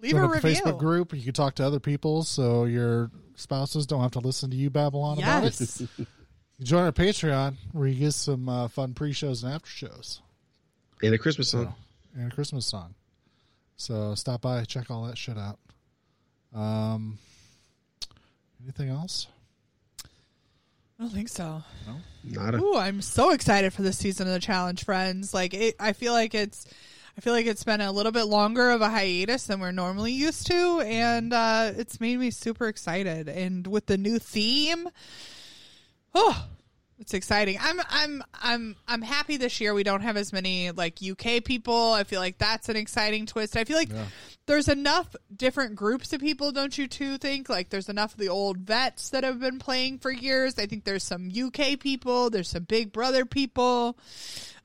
Leave Join a review. Facebook group. You can talk to other people so your spouses don't have to listen to you babble on about it. Join our Patreon where you get some uh, fun pre shows and after shows And a Christmas song. and a Christmas song. So stop by, check all that shit out. Um, anything else? I don't think so. Not a. Ooh, I'm so excited for this season of the challenge, friends. Like, it, I feel like it's, I feel like it's been a little bit longer of a hiatus than we're normally used to, and uh, it's made me super excited. And with the new theme, oh, it's exciting. I'm, I'm, I'm, I'm happy this year. We don't have as many like UK people. I feel like that's an exciting twist. I feel like there's enough different groups of people, don't you too think? Like there's enough of the old vets that have been playing for years. I think there's some UK people, there's some Big Brother people.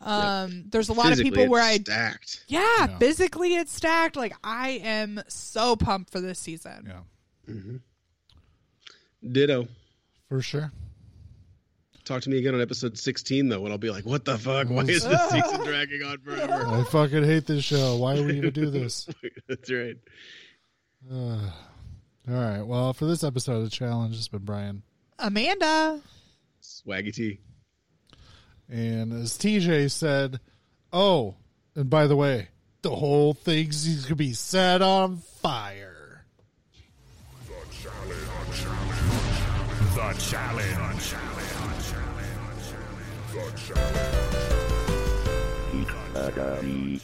Um there's a lot Physically, of people where it's I stacked. yeah, physically it's stacked. Like I am so pumped for this season. Yeah, mhm Ditto. for sure. Talk to me again on episode 16 though, and I'll be like, "What the fuck? Why is this season dragging on forever?" I fucking hate this show. Why do we even do this? That's right. All right. Well, for this episode of the challenge, it's been Brian. Amanda. Swaggy T. And as TJ said, oh, and by the way, the whole thing's going to be set on fire. The challenge. The challenge. It's Agami.